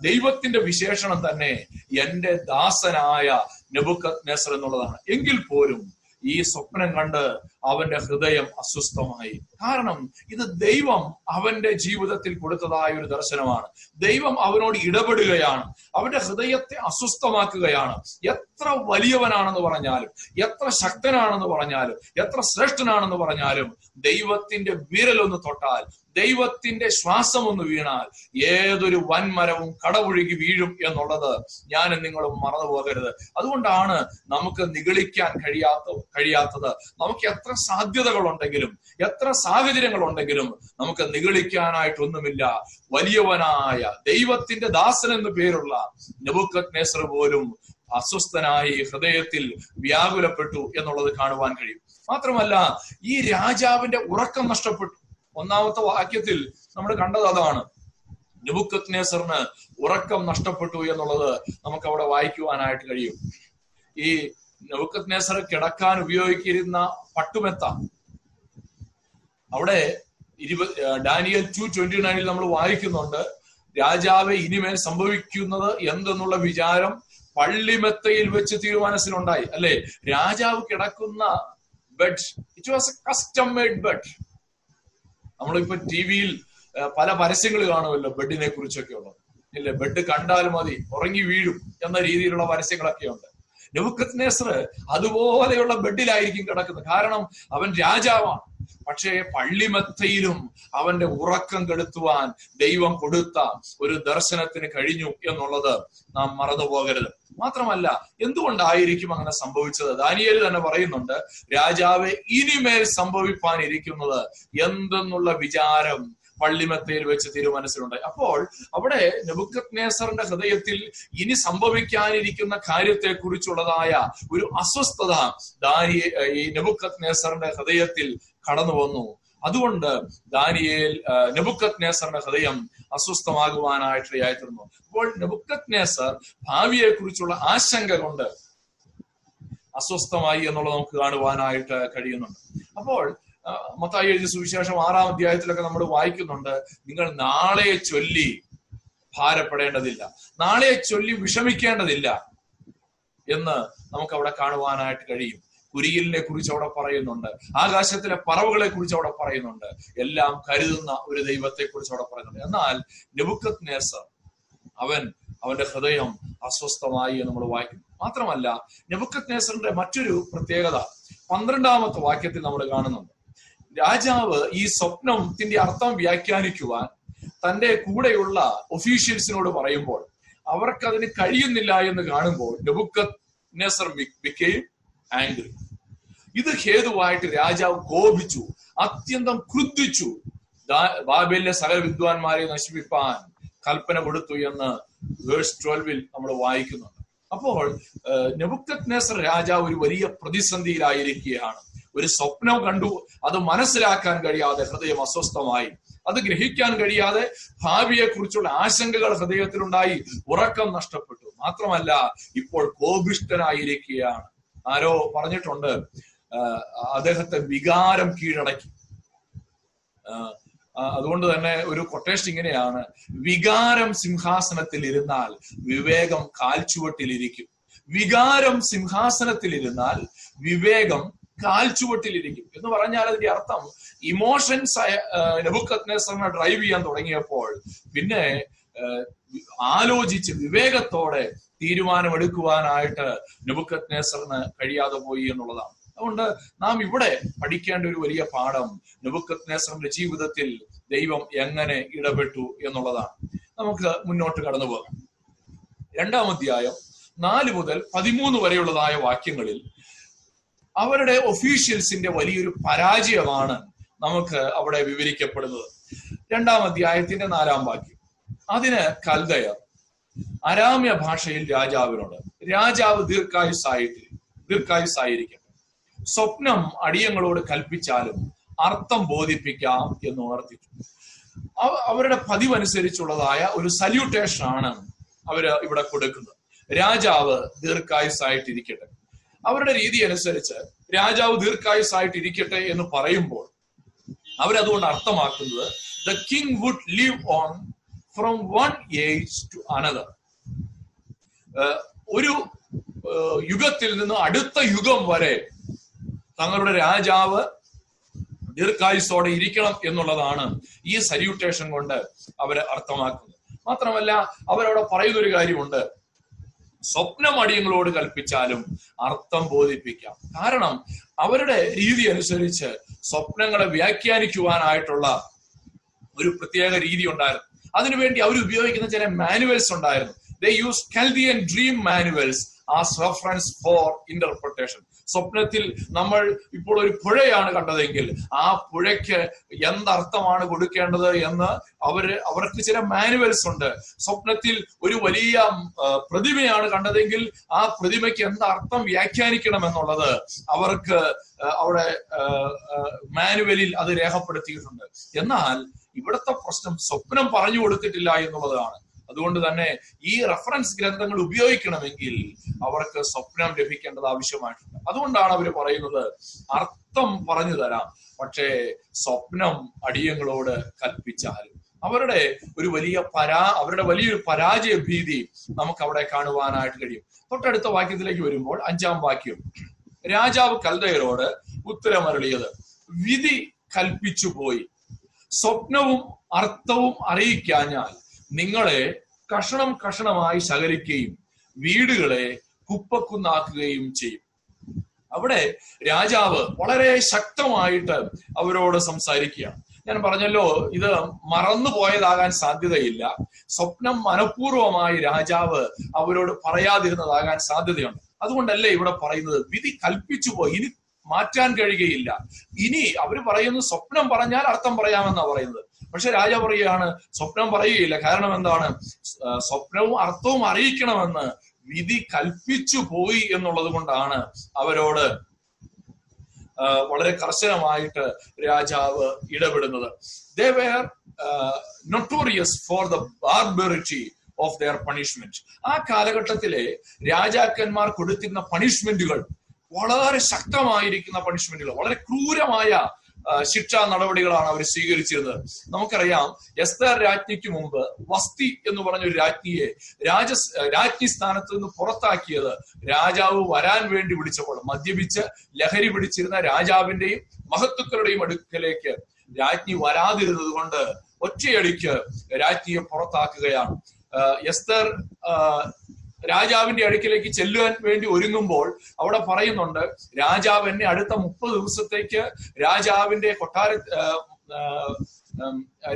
ദൈവത്തിന്റെ വിശേഷണം തന്നെ എന്റെ ദാസനായ നെബുക്കത് നേസർ എന്നുള്ളതാണ്. എങ്കിൽ പോലും ഈ സ്വപ്നം കണ്ട് അവന്റെ ഹൃദയം അസ്വസ്ഥമായി. കാരണം ഇത് ദൈവം അവന്റെ ജീവിതത്തിൽ കൊടുത്തതായ ഒരു ദർശനമാണ്. ദൈവം അവനോട് ഇടപെടുകയാണ്. അവന്റെ ഹൃദയത്തെ അസ്വസ്ഥമാക്കുകയാണ്. എത്ര വലിയവനാണെന്ന് പറഞ്ഞാലും എത്ര ശക്തനാണെന്ന് പറഞ്ഞാലും എത്ര ശ്രേഷ്ഠനാണെന്ന് പറഞ്ഞാലും ദൈവത്തിന്റെ വിരലൊന്ന് തൊട്ടാൽ ദൈവത്തിന്റെ ശ്വാസം ഒന്ന് വീണാൽ ഏതൊരു വൻമരവും കടപുഴുകി വീഴും എന്നുള്ളത് ഞാനും നിങ്ങളും മറന്നു പോകരുത്. അതുകൊണ്ടാണ് നമുക്ക് നിഗളിക്കാൻ കഴിയാത്ത കഴിയാത്തത്. നമുക്ക് എത്ര സാധ്യതകളുണ്ടെങ്കിലും എത്ര സാഹചര്യങ്ങൾ ഉണ്ടെങ്കിലും നമുക്ക് നിഗളിക്കാനായിട്ടൊന്നുമില്ല. വലിയവനായ ദൈവത്തിന്റെ ദാസൻ എന്ന് പേരുള്ള നെബുക്കത് നേസർ പോലും അസ്വസ്ഥനായി ഹൃദയത്തിൽ വ്യാകുലപ്പെട്ടു എന്നുള്ളത് കാണുവാൻ കഴിയും. മാത്രമല്ല ഈ രാജാവിന്റെ ഉറക്കം നഷ്ടപ്പെട്ടു. ഒന്നാമത്തെ വാക്യത്തിൽ നമ്മൾ കണ്ടത് അതാണ്. നെബുക്കത് നേസറിന് ഉറക്കം നഷ്ടപ്പെട്ടു എന്നുള്ളത് നമുക്ക് അവിടെ വായിക്കുവാനായിട്ട് കഴിയും. ഈ നെബുക്കത് നേസർ കിടക്കാൻ ഉപയോഗിക്കുന്ന പട്ടുമെത്ത അവിടെ ഇരുപത് ഡാനിയൽ ടു ട്വന്റി നയനിൽ നമ്മൾ വായിക്കുന്നുണ്ട് രാജാവ് ഇനിമേൽ സംഭവിക്കുന്നത് എന്തെന്നുള്ള വിചാരം പള്ളിമെത്തയിൽ വെച്ച് തീരുമാനത്തിലുണ്ടായി. അല്ലെ? രാജാവ് കിടക്കുന്ന bed it was a custom made bed നമ്മളിപ്പോ ടി വിയിൽ പല പരസ്യങ്ങൾ കാണുമല്ലോ ബെഡിനെ കുറിച്ചൊക്കെ ഉള്ളത്. ഇല്ലേ? ബെഡ് കണ്ടാൽ മതി ഉറങ്ങി വീഴും എന്ന രീതിയിലുള്ള പരസ്യങ്ങളൊക്കെ ഉണ്ട്. നെബുക്കത്നേസർ അതുപോലെയുള്ള ബെഡിലായിരിക്കും കിടക്കുന്നത്. കാരണം അവൻ രാജാവാണ്. പക്ഷേ പള്ളിമത്തയിലും അവന്റെ ഉറക്കം കെടുത്തുവാൻ ദൈവം കൊടുത്ത ഒരു ദർശനത്തിന് കഴിഞ്ഞു എന്നുള്ളത് നാം മറന്നു പോകരുത്. മാത്രമല്ല എന്തുകൊണ്ടായിരിക്കും അങ്ങനെ സംഭവിച്ചത്? ദാനിയേൽ തന്നെ പറയുന്നുണ്ട് രാജാവ് ഇനിമേൽ സംഭവിപ്പാനിരിക്കുന്നത് എന്തെന്നുള്ള വിചാരം പള്ളിമത്തയിൽ വെച്ച് തീരുമാനത്തിലുണ്ടായി അപ്പോൾ അവിടെ നെബുക്കത്നേസറിന്റെ ഹൃദയത്തിൽ ഇനി സംഭവിക്കാനിരിക്കുന്ന കാര്യത്തെ കുറിച്ചുള്ളതായ ഒരു അസ്വസ്ഥത ദാനി ഈ നെബുക്കത്നേസറിന്റെ ഹൃദയത്തിൽ കടന്നു വന്നു അതുകൊണ്ട് ദാനിയേൽ നെബുക്കത് നേസറിന്റെ ഹൃദയം അസ്വസ്ഥമാകുവാനായിട്ട് തീർന്നു അപ്പോൾ നെബുക്കത് നേസർ ഭാവിയെ കുറിച്ചുള്ള ആശങ്ക കൊണ്ട് അസ്വസ്ഥമായി എന്നുള്ളത് നമുക്ക് കാണുവാനായിട്ട് കഴിയുന്നുണ്ട്. അപ്പോൾ മത്തായി എഴുതിയ സുവിശേഷം ആറാം അധ്യായത്തിലൊക്കെ നമ്മൾ വായിക്കുന്നുണ്ട് നിങ്ങൾ നാളെ ചൊല്ലി ഭാരപ്പെടേണ്ടതില്ല. നാളെ ചൊല്ലി വിഷമിക്കേണ്ടതില്ല എന്ന് നമുക്ക് അവിടെ കാണുവാനായിട്ട് കഴിയും. കുരിയലിനെ കുറിച്ച് അവിടെ പറയുന്നുണ്ട്. ആകാശത്തിലെ പറവുകളെ കുറിച്ച് അവിടെ പറയുന്നുണ്ട്. എല്ലാം കരുതുന്ന ഒരു ദൈവത്തെ കുറിച്ച് അവിടെ പറയുന്നുണ്ട്. എന്നാൽ നെബുക്കത് നേസർ അവൻ അവന്റെ ഹൃദയം അസ്വസ്ഥമായി എന്ന് നമ്മൾ വായിക്കും മാത്രമല്ല നെബുക്കത് നേസറിന്റെ മറ്റൊരു പ്രത്യേകത പന്ത്രണ്ടാമത്തെ വാക്യത്തിൽ നമ്മൾ കാണുന്നുണ്ട്. രാജാവ് ഈ സ്വപ്നത്തിന്റെ അർത്ഥം വ്യാഖ്യാനിക്കുവാൻ തന്റെ കൂടെയുള്ള ഒഫീഷ്യൽസിനോട് പറയുമ്പോൾ അവർക്ക് അതിന് കഴിയുന്നില്ല എന്ന് കാണുമ്പോൾ നെബുക്കത് നെസർ ബിക്കെയും ആംഗ്രി ഇത് ഹേതുവായിട്ട് രാജാവ് കോപിച്ചു അത്യന്തം ക്രുദ്ധിച്ചു. ബാബേലിലെ സകല വിദ്വാൻമാരെ നശിപ്പിപ്പാൻ കൽപ്പന കൊടുത്തു എന്ന് വേഴ്സ് ട്വൽവിൽ നമ്മൾ വായിക്കുന്നുണ്ട്. അപ്പോൾ നെബുക്കത് നെസർ രാജാവ് ഒരു വലിയ പ്രതിസന്ധിയിലായിരിക്കുകയാണ്. ഒരു സ്വപ്നം കണ്ടു അത് മനസ്സിലാക്കാൻ കഴിയാതെ ഹൃദയം അസ്വസ്ഥമായി. അത് ഗ്രഹിക്കാൻ കഴിയാതെ ഭാവിയെ കുറിച്ചുള്ള ആശങ്കകൾ ഹൃദയത്തിലുണ്ടായി ഉറക്കം നഷ്ടപ്പെട്ടു. മാത്രമല്ല ഇപ്പോൾ കോപിഷ്ടനായിരിക്കുകയാണ് ആരോ പറഞ്ഞിട്ടുണ്ട് അദ്ദേഹത്തെ വികാരം കീഴടക്കി. അതുകൊണ്ട് തന്നെ ഒരു കൊട്ടേഷൻ ഇങ്ങനെയാണ് വികാരം സിംഹാസനത്തിൽ ഇരുന്നാൽ വിവേകം കാൽച്ചുവട്ടിലിരിക്കും. വികാരം സിംഹാസനത്തിൽ ഇരുന്നാൽ വിവേകം കാൽച്ചുവട്ടിലിരിക്കും. എന്ന് പറഞ്ഞാൽ അതിന്റെ അർത്ഥം ഇമോഷൻസ് നെബുക്കത്നേസറിനെ ഡ്രൈവ് ചെയ്യാൻ തുടങ്ങിയപ്പോൾ പിന്നെ ആലോചിച്ച് വിവേകത്തോടെ തീരുമാനമെടുക്കുവാനായിട്ട് നെബുക്കത്നേസറിന് കഴിയാതെ പോയി എന്നുള്ളതാണ്. അതുകൊണ്ട് നാം ഇവിടെ പഠിക്കേണ്ട ഒരു വലിയ പാഠം നെബുക്കത്നേസറിന്റെ ജീവിതത്തിൽ ദൈവം എങ്ങനെ ഇടപെട്ടു എന്നുള്ളതാണ്. നമുക്ക് മുന്നോട്ട് കടന്നു പോകാം. രണ്ടാം അധ്യായം നാല് മുതൽ പതിമൂന്ന് വരെയുള്ളതായ വാക്യങ്ങളിൽ അവരുടെ ഒഫീഷ്യൽസിന്റെ വലിയൊരു പരാജയമാണ് നമുക്ക് അവിടെ വിവരിക്കപ്പെടുന്നത്. രണ്ടാം അധ്യായത്തിന്റെ നാലാം വാക്യം. അതിന് കൽദയർ അരാമ്യ ഭാഷയിൽ രാജാവിനോട് രാജാവ് ദീർഘായുസായിട്ട് ദീർഘായുസായിരിക്കട്ടെ സ്വപ്നം അടിയങ്ങളോട് കൽപ്പിച്ചാലും അർത്ഥം ബോധിപ്പിക്കാം എന്ന് ഉണർത്തിച്ചു അവരുടെ പതിവനുസരിച്ചുള്ളതായ ഒരു സല്യൂട്ടേഷൻ ആണ് അവർ ഇവിടെ കൊടുക്കുന്നത്. രാജാവ് ദീർഘായുസായിട്ടിരിക്കട്ടെ അവരുടെ രീതി അനുസരിച്ച് രാജാവ് ദീർഘായുസായിട്ടിരിക്കട്ടെ എന്ന് പറയുമ്പോൾ അവരതുകൊണ്ട് അർത്ഥമാക്കുന്നത് the king would live on from one age to another ഒരു യുഗത്തിൽ നിന്ന് അടുത്ത യുഗം വരെ തങ്ങളുടെ രാജാവ് ദീർഘായുസോടെ ഇരിക്കണം എന്നുള്ളതാണ് ഈ സല്യൂട്ടേഷൻ കൊണ്ട് അവർ അർത്ഥമാക്കുന്നത്. മാത്രമല്ല അവരവിടെ പറയുന്നൊരു കാര്യമുണ്ട്. സ്വപ്നം അടിയങ്ങളോട് കൽപ്പിച്ചാലും അർത്ഥം ബോധിപ്പിക്കാം. കാരണം അവരുടെ രീതി അനുസരിച്ച് സ്വപ്നങ്ങളെ വ്യാഖ്യാനിക്കുവാനായിട്ടുള്ള ഒരു പ്രത്യേക രീതി ഉണ്ടായിരുന്നു. അതിനുവേണ്ടി അവർ ഉപയോഗിക്കുന്ന ചില മാനുവൽസ് ഉണ്ടായിരുന്നു. They use Chaldean dream manuals as reference for interpretation സ്വപ്നത്തിൽ നമ്മൾ ഇപ്പോൾ ഒരു പുഴയാണ് കണ്ടതെങ്കിൽ ആ പുഴയ്ക്ക് എന്തർത്ഥമാണ് കൊടുക്കേണ്ടത് എന്ന് അവർ അവർക്ക് ചില മാനുവൽസ് ഉണ്ട്. സ്വപ്നത്തിൽ ഒരു വലിയ പ്രതിമയാണ് കണ്ടതെങ്കിൽ ആ പ്രതിമയ്ക്ക് എന്തർത്ഥം വ്യാഖ്യാനിക്കണം എന്നുള്ളത് അവർക്ക് അവിടെ മാനുവലിൽ അത് രേഖപ്പെടുത്തിയിട്ടുണ്ട്. എന്നാൽ ഇവിടുത്തെ പ്രശ്നം സ്വപ്നം പറഞ്ഞു കൊടുത്തിട്ടില്ല എന്നുള്ളതാണ്. അതുകൊണ്ട് തന്നെ ഈ റഫറൻസ് ഗ്രന്ഥങ്ങൾ ഉപയോഗിക്കണമെങ്കിൽ അവർക്ക് സ്വപ്നം ലഭിക്കേണ്ടത് ആവശ്യമായിട്ടുണ്ട്. അതുകൊണ്ടാണ് അവർ പറയുന്നത് അർത്ഥം പറഞ്ഞു തരാം. പക്ഷേ സ്വപ്നം അടിയങ്ങളോട് കൽപ്പിച്ചാലും അവരുടെ ഒരു വലിയ പരാ അവരുടെ വലിയൊരു പരാജയ ഭീതി നമുക്ക് അവിടെ കാണുവാനായിട്ട് കഴിയും. തൊട്ടടുത്ത വാക്യത്തിലേക്ക് വരുമ്പോൾ അഞ്ചാം വാക്യം. രാജാവ് കൽദയരോട് ഉത്തരമരളിയത് വിധി കൽപ്പിച്ചു പോയി സ്വപ്നവും അർത്ഥവും അറിയിക്കാഞ്ഞാൽ നിങ്ങളെ കഷണം കഷണമായി ശകലിക്കുകയും വീടുകളെ കുപ്പക്കുന്നാക്കുകയും ചെയ്യും. അവിടെ രാജാവ് വളരെ ശക്തമായിട്ട് അവരോട് സംസാരിക്കുക ഞാൻ പറഞ്ഞല്ലോ ഇത് മറന്നു പോയതാകാൻ സാധ്യതയില്ല. സ്വപ്നം മനഃപൂർവമായി രാജാവ് അവരോട് പറയാതിരുന്നതാകാൻ സാധ്യതയുണ്ട്. അതുകൊണ്ടല്ലേ ഇവിടെ പറയുന്നത്? വിധി കൽപ്പിച്ചു പോയി. ഇനി മാറ്റാൻ കഴിയുകയില്ല. ഇനി അവർ പറയുന്നു സ്വപ്നം പറഞ്ഞാൽ അർത്ഥം പറയാമെന്നാ പറയുന്നത്. പക്ഷെ രാജ പറയുകയാണ് സ്വപ്നം പറയുകയില്ല. കാരണം എന്താണ്? സ്വപ്നവും അർത്ഥവും അറിയിക്കണമെന്ന് വിധി കൽപ്പിച്ചു പോയി എന്നുള്ളത് കൊണ്ടാണ് അവരോട് വളരെ കർശനമായിട്ട് രാജാവ് ഇടപെടുന്നത്. They were notorious for the barbarity of their punishment ആ കാലഘട്ടത്തിലെ രാജാക്കന്മാർ കൊടുത്തിരുന്ന പണിഷ്മെന്റുകൾ വളരെ ശക്തമായിരിക്കുന്ന പണിഷ്മെന്റുകൾ വളരെ ക്രൂരമായ ശിക്ഷാ നടപടികളാണ് അവർ സ്വീകരിച്ചിരുന്നത്. നമുക്കറിയാം എസ്തർ രാജ്ഞിക്ക് മുമ്പ് വസ്തി എന്ന് പറഞ്ഞ ഒരു രാജ്ഞിയെ രാജ രാജ്ഞി സ്ഥാനത്ത് നിന്ന് പുറത്താക്കിയത് രാജാവ് വരാൻ വേണ്ടി വിളിച്ചപ്പോൾ മദ്യപിച്ച് ലഹരി പിടിച്ചിരുന്ന രാജാവിന്റെയും മഹത്വക്കളുടെയും അടുക്കലേക്ക് രാജ്ഞി വരാതിരുന്നത് കൊണ്ട് ഒറ്റയടിക്ക് രാജ്ഞിയെ പുറത്താക്കുകയാണ്. എസ്തർ രാജാവിന്റെ അടുക്കിലേക്ക് ചെല്ലുവാൻ വേണ്ടി ഒരുങ്ങുമ്പോൾ അവിടെ പറയുന്നുണ്ട് രാജാവ് എന്നെ അടുത്ത മുപ്പത് ദിവസത്തേക്ക് രാജാവിന്റെ കൊട്ടാര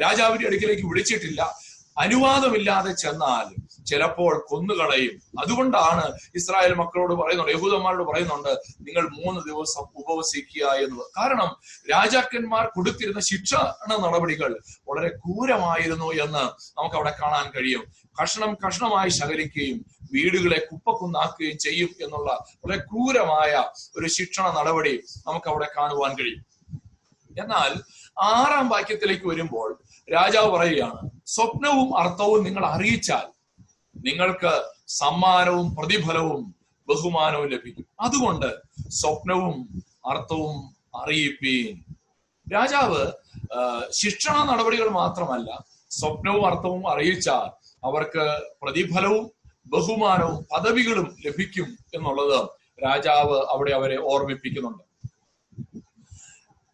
രാജാവിന്റെ അടുക്കിലേക്ക് വിളിച്ചിട്ടില്ല. അനുവാദമില്ലാതെ ചെന്നാൽ ചിലപ്പോൾ കൊന്നുകളയും. അതുകൊണ്ടാണ് ഇസ്രായേൽ മക്കളോട് പറയുന്നുണ്ട് യഹൂദന്മാരോട് പറയുന്നുണ്ട് നിങ്ങൾ മൂന്ന് ദിവസം ഉപവസിക്കുക എന്നത്. കാരണം രാജാക്കന്മാർ കൊടുത്തിരുന്ന ശിക്ഷണ നടപടികൾ വളരെ ക്രൂരമായിരുന്നു എന്ന് നമുക്ക് അവിടെ കാണാൻ കഴിയും. കഷണം കഷണമായി ശകലിക്കുകയും വീടുകളെ കുപ്പക്കുന്നാക്കുകയും ചെയ്യും എന്നുള്ള വളരെ ക്രൂരമായ ഒരു ശിക്ഷണ നടപടി നമുക്ക് അവിടെ കാണുവാൻ കഴിയും. എന്നാൽ ആറാം വാക്യത്തിലേക്ക് വരുമ്പോൾ രാജാവ് പറയുകയാണ് സ്വപ്നവും അർത്ഥവും നിങ്ങൾ അറിയിച്ചാൽ നിങ്ങൾക്ക് സമ്മാനവും പ്രതിഫലവും ബഹുമാനവും ലഭിക്കും. അതുകൊണ്ട് സ്വപ്നവും അർത്ഥവും അറിയിപ്പീൻ. രാജാവ് ശിക്ഷണ നടപടികൾ മാത്രമല്ല സ്വപ്നവും അർത്ഥവും അറിയിച്ചാൽ അവർക്ക് പ്രതിഫലവും ബഹുമാനവും പദവികളും ലഭിക്കും എന്നുള്ളത് രാജാവ് അവിടെ അവരെ ഓർമ്മിപ്പിക്കുന്നുണ്ട്.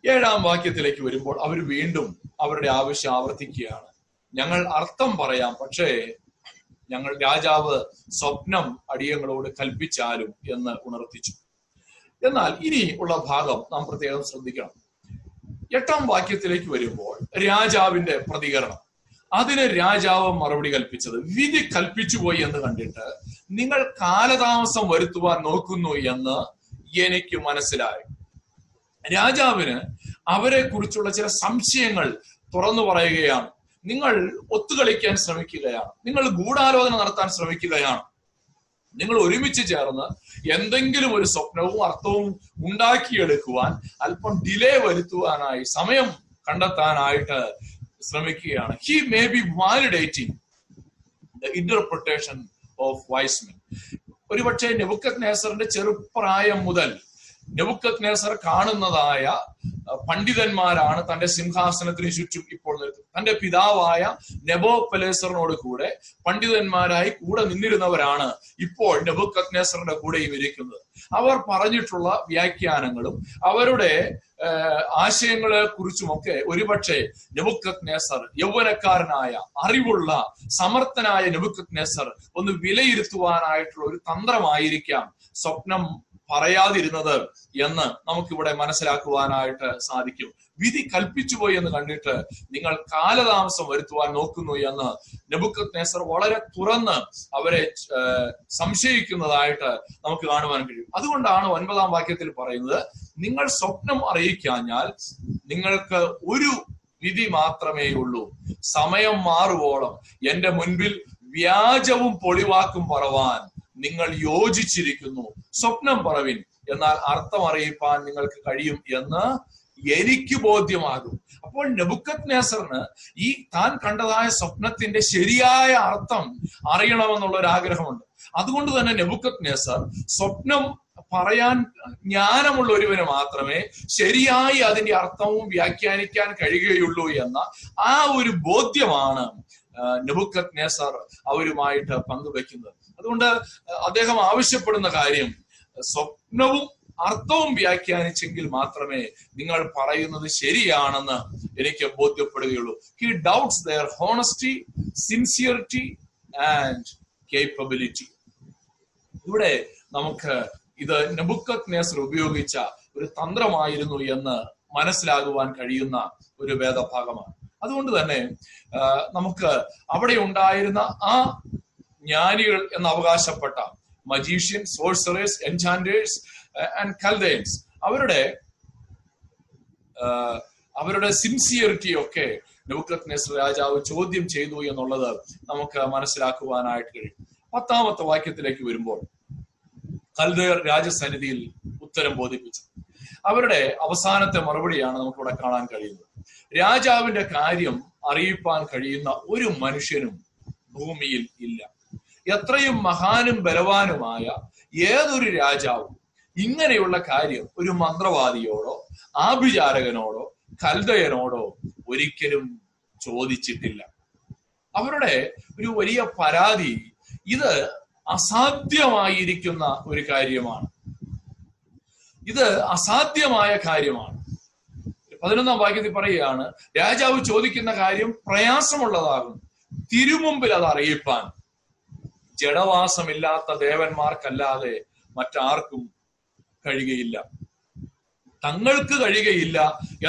ഏഴാം വാക്യത്തിലേക്ക് വരുമ്പോൾ അവർ വീണ്ടും അവരുടെ ആവശ്യം ആവർത്തിക്കുകയാണ്. ഞങ്ങൾ അർത്ഥം പറയാം പക്ഷേ ഞങ്ങൾ രാജാവ് സ്വപ്നം അടിയങ്ങളോട് കൽപ്പിച്ചാലും എന്ന് ഉണർത്തിച്ചു. എന്നാൽ ഇനി ഉള്ള ഭാഗം നാം പ്രത്യേകം ശ്രദ്ധിക്കണം. എട്ടാം വാക്യത്തിലേക്ക് വരുമ്പോൾ രാജാവിന്റെ പ്രതികരണം. അതിന് രാജാവ് മറുപടി കൽപ്പിച്ചത് വിധി കൽപ്പിച്ചുപോയി എന്ന് കണ്ടിട്ട് നിങ്ങൾ കാലതാമസം വരുത്തുവാൻ നോക്കുന്നു എന്ന് എനിക്ക് മനസ്സിലായി. രാജാവിന് അവരെ കുറിച്ചുള്ള ചില സംശയങ്ങൾ തുറന്നു പറയുകയാണ്. നിങ്ങൾ ഒത്തുകളിക്കാൻ ശ്രമിക്കുകയാണ്. നിങ്ങൾ ഗൂഢാലോചന നടത്താൻ ശ്രമിക്കുകയാണ്. നിങ്ങൾ ഒരുമിച്ച് ചേർന്ന് എന്തെങ്കിലും ഒരു സ്വപ്നവും അർത്ഥവും ഉണ്ടാക്കിയെടുക്കുവാൻ അല്പം ഡിലേ വരുത്തുവാനായി സമയം കണ്ടെത്താനായിട്ട് ശ്രമിക്കുകയാണ്. He may be validating the interpretation of wise men ഒരുപക്ഷെ നെബുക്കത് നെഹസറിന്റെ ചെറുപ്രായം മുതൽ നെബുക്കത് നേസർ കാണുന്നതായ പണ്ഡിതന്മാരാണ് തന്റെ സിംഹാസനത്തിന് ചുറ്റും ഇപ്പോൾ നിൽക്കുന്നത്. തന്റെ പിതാവായ നെബോ പലേസറിനോട് കൂടെ പണ്ഡിതന്മാരായി കൂടെ നിന്നിരുന്നവരാണ് ഇപ്പോൾ നെബുക്കത് നേസറിന്റെ കൂടെയും ഇരിക്കുന്നത് അവർ പറഞ്ഞിട്ടുള്ള വ്യാഖ്യാനങ്ങളും അവരുടെ ആശയങ്ങളെ കുറിച്ചുമൊക്കെ ഒരുപക്ഷെ നെബുക്കത് നേസർ യൗവനക്കാരനായ അറിവുള്ള സമർത്ഥനായ നെബുക്കത് നേസർ ഒന്ന് വിലയിരുത്തുവാനായിട്ടുള്ള ഒരു തന്ത്രമായിരിക്കാം സ്വപ്നം പറയാതിരുന്നത് എന്ന് നമുക്കിവിടെ മനസ്സിലാക്കുവാനായിട്ട് സാധിക്കും. വിധി കൽപ്പിച്ചുപോയി എന്ന് കണ്ടിട്ട് നിങ്ങൾ കാലതാമസം വരുത്തുവാൻ നോക്കുന്നു എന്ന് നെബുക്കത് നേസർ വളരെ തുറന്ന് അവരെ സംശയിക്കുന്നതായിട്ട് നമുക്ക് കാണുവാൻ കഴിയും. അതുകൊണ്ടാണ് ഒൻപതാം വാക്യത്തിൽ പറയുന്നത് നിങ്ങൾ സ്വപ്നം അറിയിക്കാഞ്ഞാൽ നിങ്ങൾക്ക് ഒരു വിധി മാത്രമേ ഉള്ളൂ. സമയം മാറുവോളം. എന്റെ മുൻപിൽ വ്യാജവും പൊളിവാക്കും പറവാൻ നിങ്ങൾ യോജിച്ചിരിക്കുന്നു. സ്വപ്നം പറവിൻ. എന്നാൽ അർത്ഥം അറിയിപ്പാൻ നിങ്ങൾക്ക് കഴിയും എന്ന് എനിക്ക് ബോധ്യമാകും. അപ്പോൾ നെബുക്കത് നേസറിന് ഈ താൻ കണ്ടതായ സ്വപ്നത്തിന്റെ ശരിയായ അർത്ഥം അറിയണമെന്നുള്ള ഒരു ആഗ്രഹമുണ്ട് അതുകൊണ്ട് തന്നെ നെബുക്കത് നേസർ സ്വപ്നം പറയാൻ ജ്ഞാനമുള്ള ഒരുവന് മാത്രമേ ശരിയായി അതിന്റെ അർത്ഥവും വ്യാഖ്യാനിക്കാൻ കഴിയുകയുള്ളൂ എന്ന ആ ഒരു ബോധ്യമാണ് നെബുക്കത് നേസർ അവരുമായിട്ട് പങ്കുവെക്കുന്നത്. അതുകൊണ്ട് അദ്ദേഹം ആവശ്യപ്പെടുന്ന കാര്യം സ്വപ്നവും അർത്ഥവും വ്യാഖ്യാനിച്ചെങ്കിൽ മാത്രമേ നിങ്ങൾ പറയുന്നത് ശരിയാണെന്ന് എനിക്ക് ബോധ്യപ്പെടുകയുള്ളൂ. He doubts their honesty sincerity and capability ഇവിടെ നമുക്ക് ഇത് നെബുക്കത് നേസർ ഉപയോഗിച്ച ഒരു തന്ത്രമായിരുന്നു എന്ന് മനസ്സിലാകുവാൻ കഴിയുന്ന ഒരു വേദഭാഗമാണ്. അതുകൊണ്ട് തന്നെ നമുക്ക് അവിടെ ഉണ്ടായിരുന്ന ആ ജ്ഞാനികൾ എന്ന് അവകാശപ്പെട്ട മജീഷ്യൻ സോഴ്സറേഴ്സ് എൻചാൻഡേഴ്സ് ആൻഡ് കൽദേൻസ് അവരുടെ അവരുടെ സിൻസിയറിറ്റി ഒക്കെ നെബുക്കത് നെസ് രാജാവ് ചോദ്യം ചെയ്തു എന്നുള്ളത് നമുക്ക് മനസ്സിലാക്കുവാനായിട്ട് കഴിയും. പത്താമത്തെ വാക്യത്തിലേക്ക് വരുമ്പോൾ കൽദേർ രാജസന്നിധിയിൽ ഉത്തരം ബോധിപ്പിച്ചു. അവരുടെ അവസാനത്തെ മറുപടിയാണ് നമുക്കിവിടെ കാണാൻ കഴിയുന്നത്. രാജാവിന്റെ കാര്യം അറിയിപ്പാൻ കഴിയുന്ന ഒരു മനുഷ്യനും ഭൂമിയിൽ ഇല്ല. എത്രയും മഹാനും ബലവാനുമായ ഏതൊരു രാജാവും ഇങ്ങനെയുള്ള കാര്യം ഒരു മന്ത്രവാദിയോടോ ആഭിചാരകനോടോ കൽതയനോടോ ഒരിക്കലും ചോദിച്ചിട്ടില്ല. അവരുടെ ഒരു വലിയ പരാതി ഇത് അസാധ്യമായിരിക്കുന്ന ഒരു കാര്യമാണ്. ഇത് അസാധ്യമായ കാര്യമാണ്. പതിനൊന്നാം വാക്യത്തിൽ പറയുകയാണ് രാജാവ് ചോദിക്കുന്ന കാര്യം പ്രയാസമുള്ളതാകും തിരുമുമ്പിൽ അത് അറിയിപ്പാൻ. ജഡവാസമില്ലാത്ത ദേവന്മാർക്കല്ലാതെ മറ്റാർക്കും കഴിയുകയില്ല. തങ്ങൾക്ക് കഴിയുകയില്ല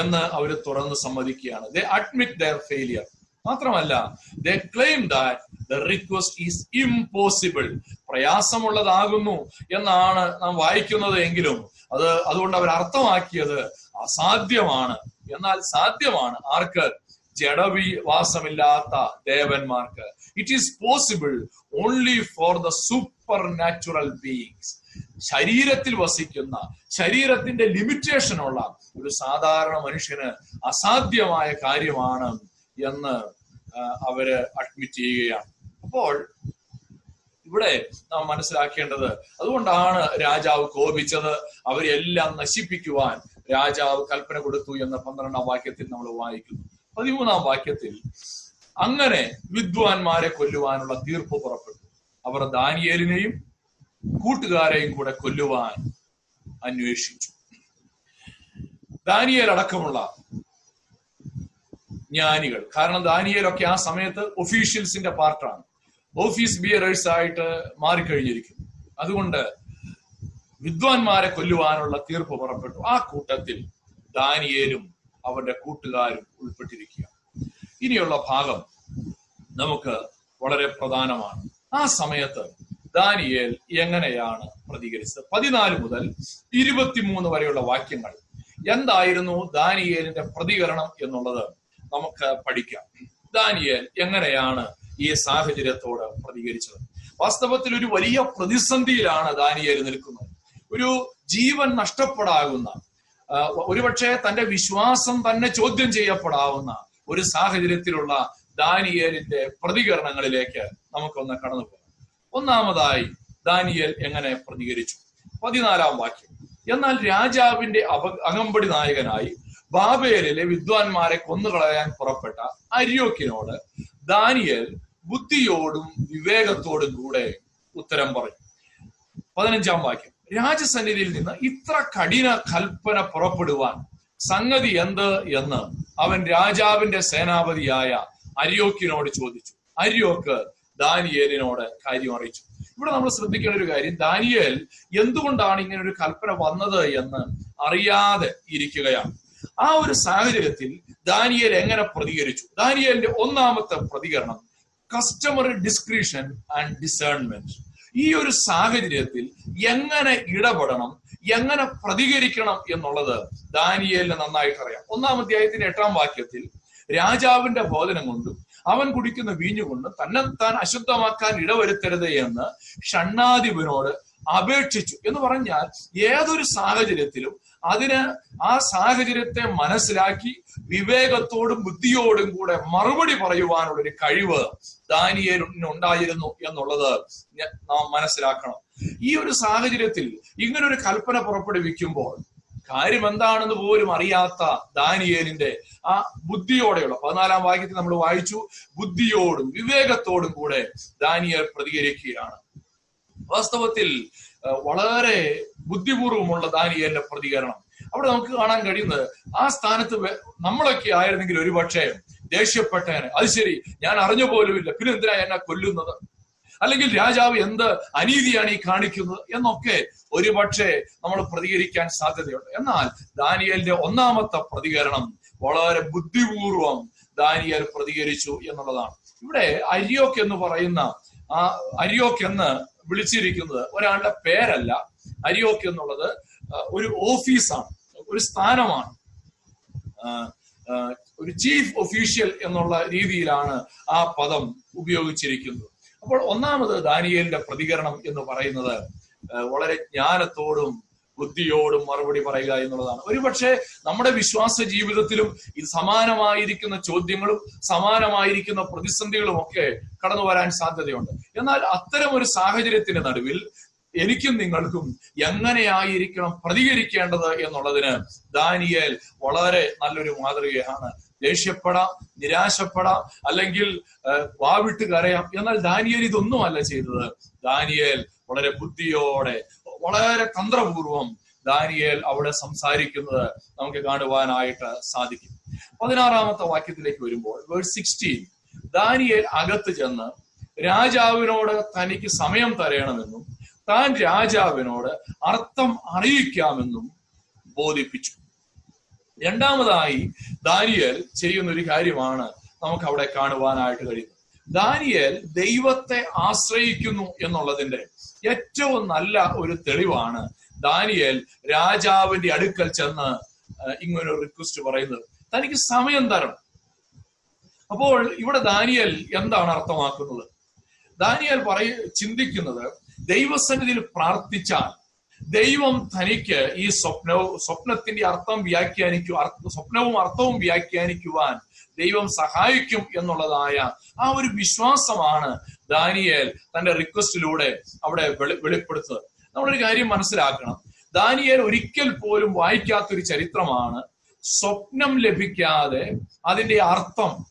എന്ന് അവർ തുറന്ന് സമ്മതിക്കുകയാണ്. ദേ അഡ്മിറ്റ് ദയർ ഫെയിലിയർ മാത്രമല്ല they claim that the request is impossible പ്രയാസമുള്ളതാകുന്നു എന്നാണ് നാം വായിക്കുന്നത് എങ്കിലും അത് അതുകൊണ്ട് അവർ അർത്ഥമാക്കിയത് അസാധ്യമാണ്. എന്നാൽ സാധ്യമാണ് ആർക്ക്? ജഡവി വാസമില്ലാത്ത ദേവന്മാർക്ക്. It is possible only for the supernatural beings ശരീരത്തിൽ വസിക്കുന്ന ശരീരത്തിന്റെ ലിമിറ്റേഷനുള്ള ഒരു സാധാരണ മനുഷ്യന് അസാധ്യമായ കാര്യമാണ് എന്ന് അവർ അഡ്മിറ്റ് ചെയ്യുകയാണ്. അപ്പോൾ ഇവിടെ നാം മനസ്സിലാക്കേണ്ടത് അതുകൊണ്ടാണ് രാജാവ് കോപിച്ചത് അവരെല്ലാം നശിപ്പിക്കുവാൻ രാജാവ് കൽപ്പന കൊടുത്തു എന്ന പന്ത്രണ്ടാം വാക്യത്തിൽ നമ്മൾ വായിക്കുന്നു. പതിമൂന്നാം വാക്യത്തിൽ അങ്ങനെ വിദ്വാൻമാരെ കൊല്ലുവാനുള്ള തീർപ്പ് പുറപ്പെട്ടു. അവർ ദാനിയേലിനെയും കൂട്ടുകാരെയും കൂടെ കൊല്ലുവാൻ അന്വേഷിച്ചു. ദാനിയേൽ അടക്കമുള്ള ജ്ഞാനികൾ കാരണം ദാനിയേലൊക്കെ ആ സമയത്ത് ഒഫീഷ്യൽസിന്റെ പാർട്ടാണ്. ഓഫീസ് ബിയറേഴ്സ് ആയിട്ട് മാറിക്കഴിഞ്ഞിരിക്കുന്നു. അതുകൊണ്ട് വിദ്വാൻമാരെ കൊല്ലുവാനുള്ള തീർപ്പ് പുറപ്പെട്ടു. ആ കൂട്ടത്തിൽ ദാനിയേലും അവരുടെ കൂട്ടുകാരും ഉൾപ്പെട്ടിരിക്കുക. ഇനിയുള്ള ഭാഗം നമുക്ക് വളരെ പ്രധാനമാണ്. ആ സമയത്ത് ദാനിയേൽ എങ്ങനെയാണ് പ്രതികരിച്ചത്? പതിനാല് മുതൽ ഇരുപത്തിമൂന്ന് വരെയുള്ള വാക്യങ്ങൾ. എന്തായിരുന്നു ദാനിയേലിന്റെ പ്രതികരണം എന്നുള്ളത് നമുക്ക് പഠിക്കാം. ദാനിയേൽ എങ്ങനെയാണ് ഈ സാഹചര്യത്തോട് പ്രതികരിച്ചത്? വാസ്തവത്തിൽ ഒരു വലിയ പ്രതിസന്ധിയിലാണ് ദാനിയേൽ നിൽക്കുന്നത്. ഒരു ജീവൻ നഷ്ടപ്പെടാകുന്ന ഒരുപക്ഷെ തന്റെ വിശ്വാസം തന്നെ ചോദ്യം ചെയ്യപ്പെടാവുന്ന ഒരു സാഹചര്യത്തിലുള്ള ദാനിയേലിന്റെ പ്രതികരണങ്ങളിലേക്ക് നമുക്കൊന്ന് കടന്നു പോകാം. ഒന്നാമതായി ദാനിയേൽ എങ്ങനെ പ്രതികരിച്ചു? പതിനാലാം വാക്യം. എന്നാൽ രാജാവിന്റെ അപ അകമ്പടി നായകനായി ബാബേലിലെ വിദ്വാൻമാരെ കൊന്നുകളയാൻ പുറപ്പെട്ട അരിയോക്കിനോട് ദാനിയേൽ ബുദ്ധിയോടും വിവേകത്തോടും കൂടെ ഉത്തരം പറഞ്ഞു പതിനഞ്ചാം വാക്യം. രാജസന്നിധിയിൽ നിന്ന് ഇത്ര കഠിന കൽപ്പന പുറപ്പെടുവാൻ സംഗതി എന്ത് എന്ന് അവൻ രാജാവിന്റെ സേനാപതിയായ അരിയോക്കിനോട് ചോദിച്ചു. അരിയോക്ക് ദാനിയേലിനോട് കാര്യം അറിയിച്ചു. ഇവിടെ നമ്മൾ ശ്രദ്ധിക്കേണ്ട ഒരു കാര്യം ദാനിയേൽ എന്തുകൊണ്ടാണ് ഇങ്ങനെ ഒരു കൽപ്പന വന്നത് എന്ന് അറിയാതെ ഇരിക്കുകയാണ്. ആ ഒരു സാഹചര്യത്തിൽ ദാനിയേൽ എങ്ങനെ പ്രതികരിച്ചു? ദാനിയേലിന്റെ ഒന്നാമത്തെ പ്രതികരണം കസ്റ്റമർ ഡിസ്ക്രിഷൻ ആൻഡ് ഡിസേൺമെന്റ് ഈ ഒരു സാഹചര്യത്തിൽ എങ്ങനെ ഇടപെടണം എങ്ങനെ പ്രതികരിക്കണം എന്നുള്ളത് ദാനിയേലിന് നന്നായിട്ട് അറിയാം. ഒന്നാം അധ്യായത്തിന്റെ എട്ടാം വാക്യത്തിൽ രാജാവിന്റെ ബോധനം കൊണ്ടും അവൻ കുടിക്കുന്ന വീഞ്ഞുകൊണ്ട് തന്നെ താൻ അശുദ്ധമാക്കാൻ ഇടവരുത്തരുത് എന്ന് ഷണ്ണാധിപനോട് അപേക്ഷിച്ചു. എന്ന് പറഞ്ഞാൽ ഏതൊരു സാഹചര്യത്തിലും അതിന് ആ സാഹചര്യത്തെ മനസ്സിലാക്കി വിവേകത്തോടും ബുദ്ധിയോടും കൂടെ മറുപടി പറയുവാനുള്ള ഒരു കഴിവ് ദാനിയേലിന് ഉണ്ടായിരുന്നു എന്നുള്ളത് നാം മനസ്സിലാക്കണം. ഈ ഒരു സാഹചര്യത്തിൽ ഇങ്ങനൊരു കൽപ്പന പുറപ്പെടുവിക്കുമ്പോൾ കാര്യം എന്താണെന്ന് പോലും അറിയാത്ത ദാനിയേലിന്റെ ആ ബുദ്ധിയോടെയുള്ള പതിനാലാം വാക്യത്തിൽ നമ്മൾ വായിച്ചു ബുദ്ധിയോടും വിവേകത്തോടും കൂടെ ദാനിയേൽ പ്രതികരിക്കുകയാണ്. വാസ്തവത്തിൽ വളരെ ബുദ്ധിപൂർവമുള്ള ദാനിയേലിന്റെ പ്രതികരണം. അവിടെ നമുക്ക് കാണാൻ കഴിയുന്നത് ആ സ്ഥാനത്ത് നമ്മളൊക്കെ ആയിരുന്നെങ്കിൽ ഒരുപക്ഷെ ദേഷ്യപ്പെട്ടേനെ. അത് ശരി ഞാൻ അറിഞ്ഞു പോലുമില്ല. പിന്നെ എന്തിനാ എന്നെ കൊല്ലുന്നത്? അല്ലെങ്കിൽ രാജാവ് എന്ത് അനീതിയാണ് ഈ കാണിക്കുന്നത് എന്നൊക്കെ ഒരുപക്ഷെ നമ്മൾ പ്രതികരിക്കാൻ സാധ്യതയുണ്ട്. എന്നാൽ ദാനിയലിന്റെ ഒന്നാമത്തെ പ്രതികരണം വളരെ ബുദ്ധിപൂർവം ദാനിയൽ പ്രതികരിച്ചു എന്നുള്ളതാണ്. ഇവിടെ അരിയോക്ക് എന്ന് പറയുന്ന ആ അരിയോക്ക് എന്ന് വിളിച്ചിരിക്കുന്നത് ഒരാളുടെ പേരല്ല അരിയോക്ക് എന്നുള്ളത് ഒരു ഓഫീസാണ് ഒരു സ്ഥാനമാണ്. ഒരു ചീഫ് ഒഫീഷ്യൽ എന്നുള്ള രീതിയിലാണ് ആ പദം ഉപയോഗിച്ചിരിക്കുന്നത്. അപ്പോൾ ഒന്നാമത് ദാനിയേലിന്റെ പ്രതികരണം എന്ന് പറയുന്നത് വളരെ ജ്ഞാനത്തോടും ബുദ്ധിയോടും മറുപടി പറയുക എന്നുള്ളതാണ്. ഒരുപക്ഷെ നമ്മുടെ വിശ്വാസ ജീവിതത്തിലും ഇത് സമാനമായിരിക്കുന്ന ചോദ്യങ്ങളും സമാനമായിരിക്കുന്ന പ്രതിസന്ധികളും ഒക്കെ കടന്നു വരാൻ സാധ്യതയുണ്ട്. എന്നാൽ അത്തരം ഒരു സാഹചര്യത്തിന്റെ നടുവിൽ എനിക്കും നിങ്ങൾക്കും എങ്ങനെയായിരിക്കണം പ്രതികരിക്കേണ്ടത് എന്നുള്ളതിന് ദാനിയേൽ വളരെ നല്ലൊരു മാതൃകയാണ്. ദേഷ്യപ്പെടാം നിരാശപ്പെടാം അല്ലെങ്കിൽ വാവിട്ട് കരയാം. എന്നാൽ ദാനിയേൽ ഇതൊന്നുമല്ല ചെയ്തത്. ദാനിയേൽ വളരെ ബുദ്ധിയോടെ വളരെ തന്ത്രപൂർവം ദാനിയേൽ അവിടെ സംസാരിക്കുന്നത് നമുക്ക് കാണുവാനായിട്ട് സാധിക്കും. പതിനാറാമത്തെ വാക്യത്തിലേക്ക് വരുമ്പോൾ വേഴ്സ് സിക്സ്റ്റീൻ ദാനിയേൽ അകത്ത് ചെന്ന് രാജാവിനോട് തനിക്ക് സമയം തരയണമെന്നും താൻ രാജാവിനോട് അർത്ഥം അറിയിക്കാമെന്നും ബോധിപ്പിച്ചു. രണ്ടാമതായി ദാനിയൽ ചെയ്യുന്ന ഒരു കാര്യമാണ് നമുക്ക് അവിടെ കാണുവാനായിട്ട് കഴിയുന്നത്. ദാനിയൽ ദൈവത്തെ ആശ്രയിക്കുന്നു എന്നുള്ളതിന്റെ ഏറ്റവും നല്ല ഒരു തെളിവാണ് ദാനിയൽ രാജാവിന്റെ അടുക്കൽ ചെന്ന് ഇങ്ങനെ ഇങ്ങനൊരു റിക്വസ്റ്റ് പറയുന്നത്. തനിക്ക് സമയം തരണം. അപ്പോൾ ഇവിടെ ദാനിയൽ എന്താണ് അർത്ഥമാക്കുന്നത്? ദാനിയൽ പറയ ചിന്തിക്കുന്നത് ദൈവസന്നിധിയിൽ പ്രാർത്ഥിച്ചാൽ ദൈവം തനിക്ക് ഈ സ്വപ്ന സ്വപ്നത്തിന്റെ അർത്ഥം വ്യാഖ്യാനിക്കു സ്വപ്നവും അർത്ഥവും വ്യാഖ്യാനിക്കുവാൻ ദൈവം സഹായിക്കും എന്നുള്ളതായ ആ ഒരു വിശ്വാസമാണ് ദാനിയേൽ തന്റെ റിക്വസ്റ്റിലൂടെ അവിടെ വെളി- വെളിപ്പെടുത്തുന്നത്. നമ്മളൊരു കാര്യം മനസ്സിലാക്കണം. ദാനിയേൽ ഒരിക്കൽ പോലും വായിക്കാത്തൊരു ചരിത്രമാണ് സ്വപ്നം ലഭിക്കാതെ അതിന്റെ അർത്ഥം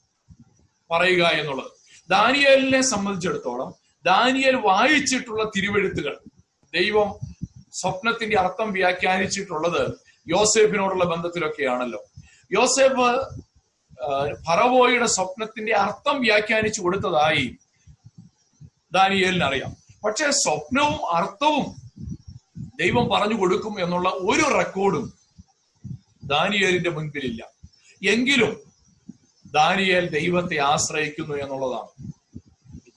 പറയുക എന്നുള്ളത്. ദാനിയേലിനെ സംബന്ധിച്ചിടത്തോളം ദാനിയേൽ വായിച്ചിട്ടുള്ള തിരുവെഴുത്തുകൾ. ദൈവം സ്വപ്നത്തിന്റെ അർത്ഥം വ്യാഖ്യാനിച്ചിട്ടുള്ളത് യോസേഫിനോടുള്ള ബന്ധത്തിലൊക്കെയാണല്ലോ. യോസേഫ് ഫറവോയുടെ സ്വപ്നത്തിന്റെ അർത്ഥം വ്യാഖ്യാനിച്ചു കൊടുത്തതായി ദാനിയേലിന് അറിയാം പക്ഷെ സ്വപ്നവും അർത്ഥവും ദൈവം പറഞ്ഞു കൊടുക്കും എന്നുള്ള ഒരു റെക്കോർഡും ദാനിയേലിന്റെ മുൻപിലില്ല. എങ്കിലും ദാനിയേൽ ദൈവത്തെ ആശ്രയിക്കുന്നു എന്നുള്ളതാണ്.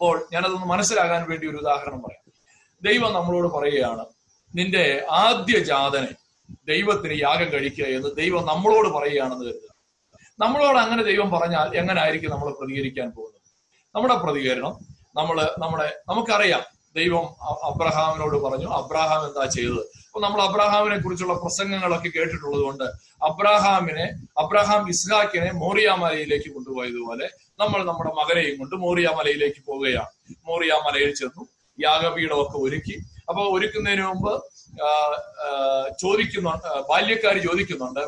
ഇപ്പോൾ ഞാനതൊന്ന് മനസ്സിലാകാൻ വേണ്ടി ഒരു ഉദാഹരണം പറയാം. ദൈവം നമ്മളോട് പറയുകയാണ് നിന്റെ ആദ്യ ജാതനെ ദൈവത്തിന് യാഗം കഴിക്കുക എന്ന് ദൈവം നമ്മളോട് പറയുകയാണെന്ന് കരുതുക. നമ്മളോട് അങ്ങനെ ദൈവം പറഞ്ഞാൽ എങ്ങനെ ആയിരിക്കും നമ്മൾ പ്രതികരിക്കാൻ പോകുന്നത്? നമ്മുടെ പ്രതികരണം നമ്മൾ നമ്മുടെ നമുക്കറിയാം ദൈവം അബ്രഹാമിനോട് പറഞ്ഞു അബ്രഹാം എന്താ ചെയ്തത്? അപ്പൊ നമ്മൾ അബ്രഹാമിനെ കുറിച്ചുള്ള പ്രസംഗങ്ങളൊക്കെ കേട്ടിട്ടുള്ളത് കൊണ്ട് അബ്രഹാമിനെ അബ്രഹാം ഇസ്ഹാക്കിനെ മോറിയാമലയിലേക്ക് കൊണ്ടുപോയതുപോലെ നമ്മൾ നമ്മുടെ മകനെയും കൊണ്ട് മോറിയ മലയിലേക്ക് പോവുകയാണ്. മോറിയ മലയിൽ ചെന്നു യാഗപീഠമൊക്കെ ഒരുക്കി. അപ്പൊ ഒരുക്കുന്നതിന് മുമ്പ് ചോദിക്കുന്നുണ്ട് ബാല്യക്കാർ ചോദിക്കുന്നുണ്ട്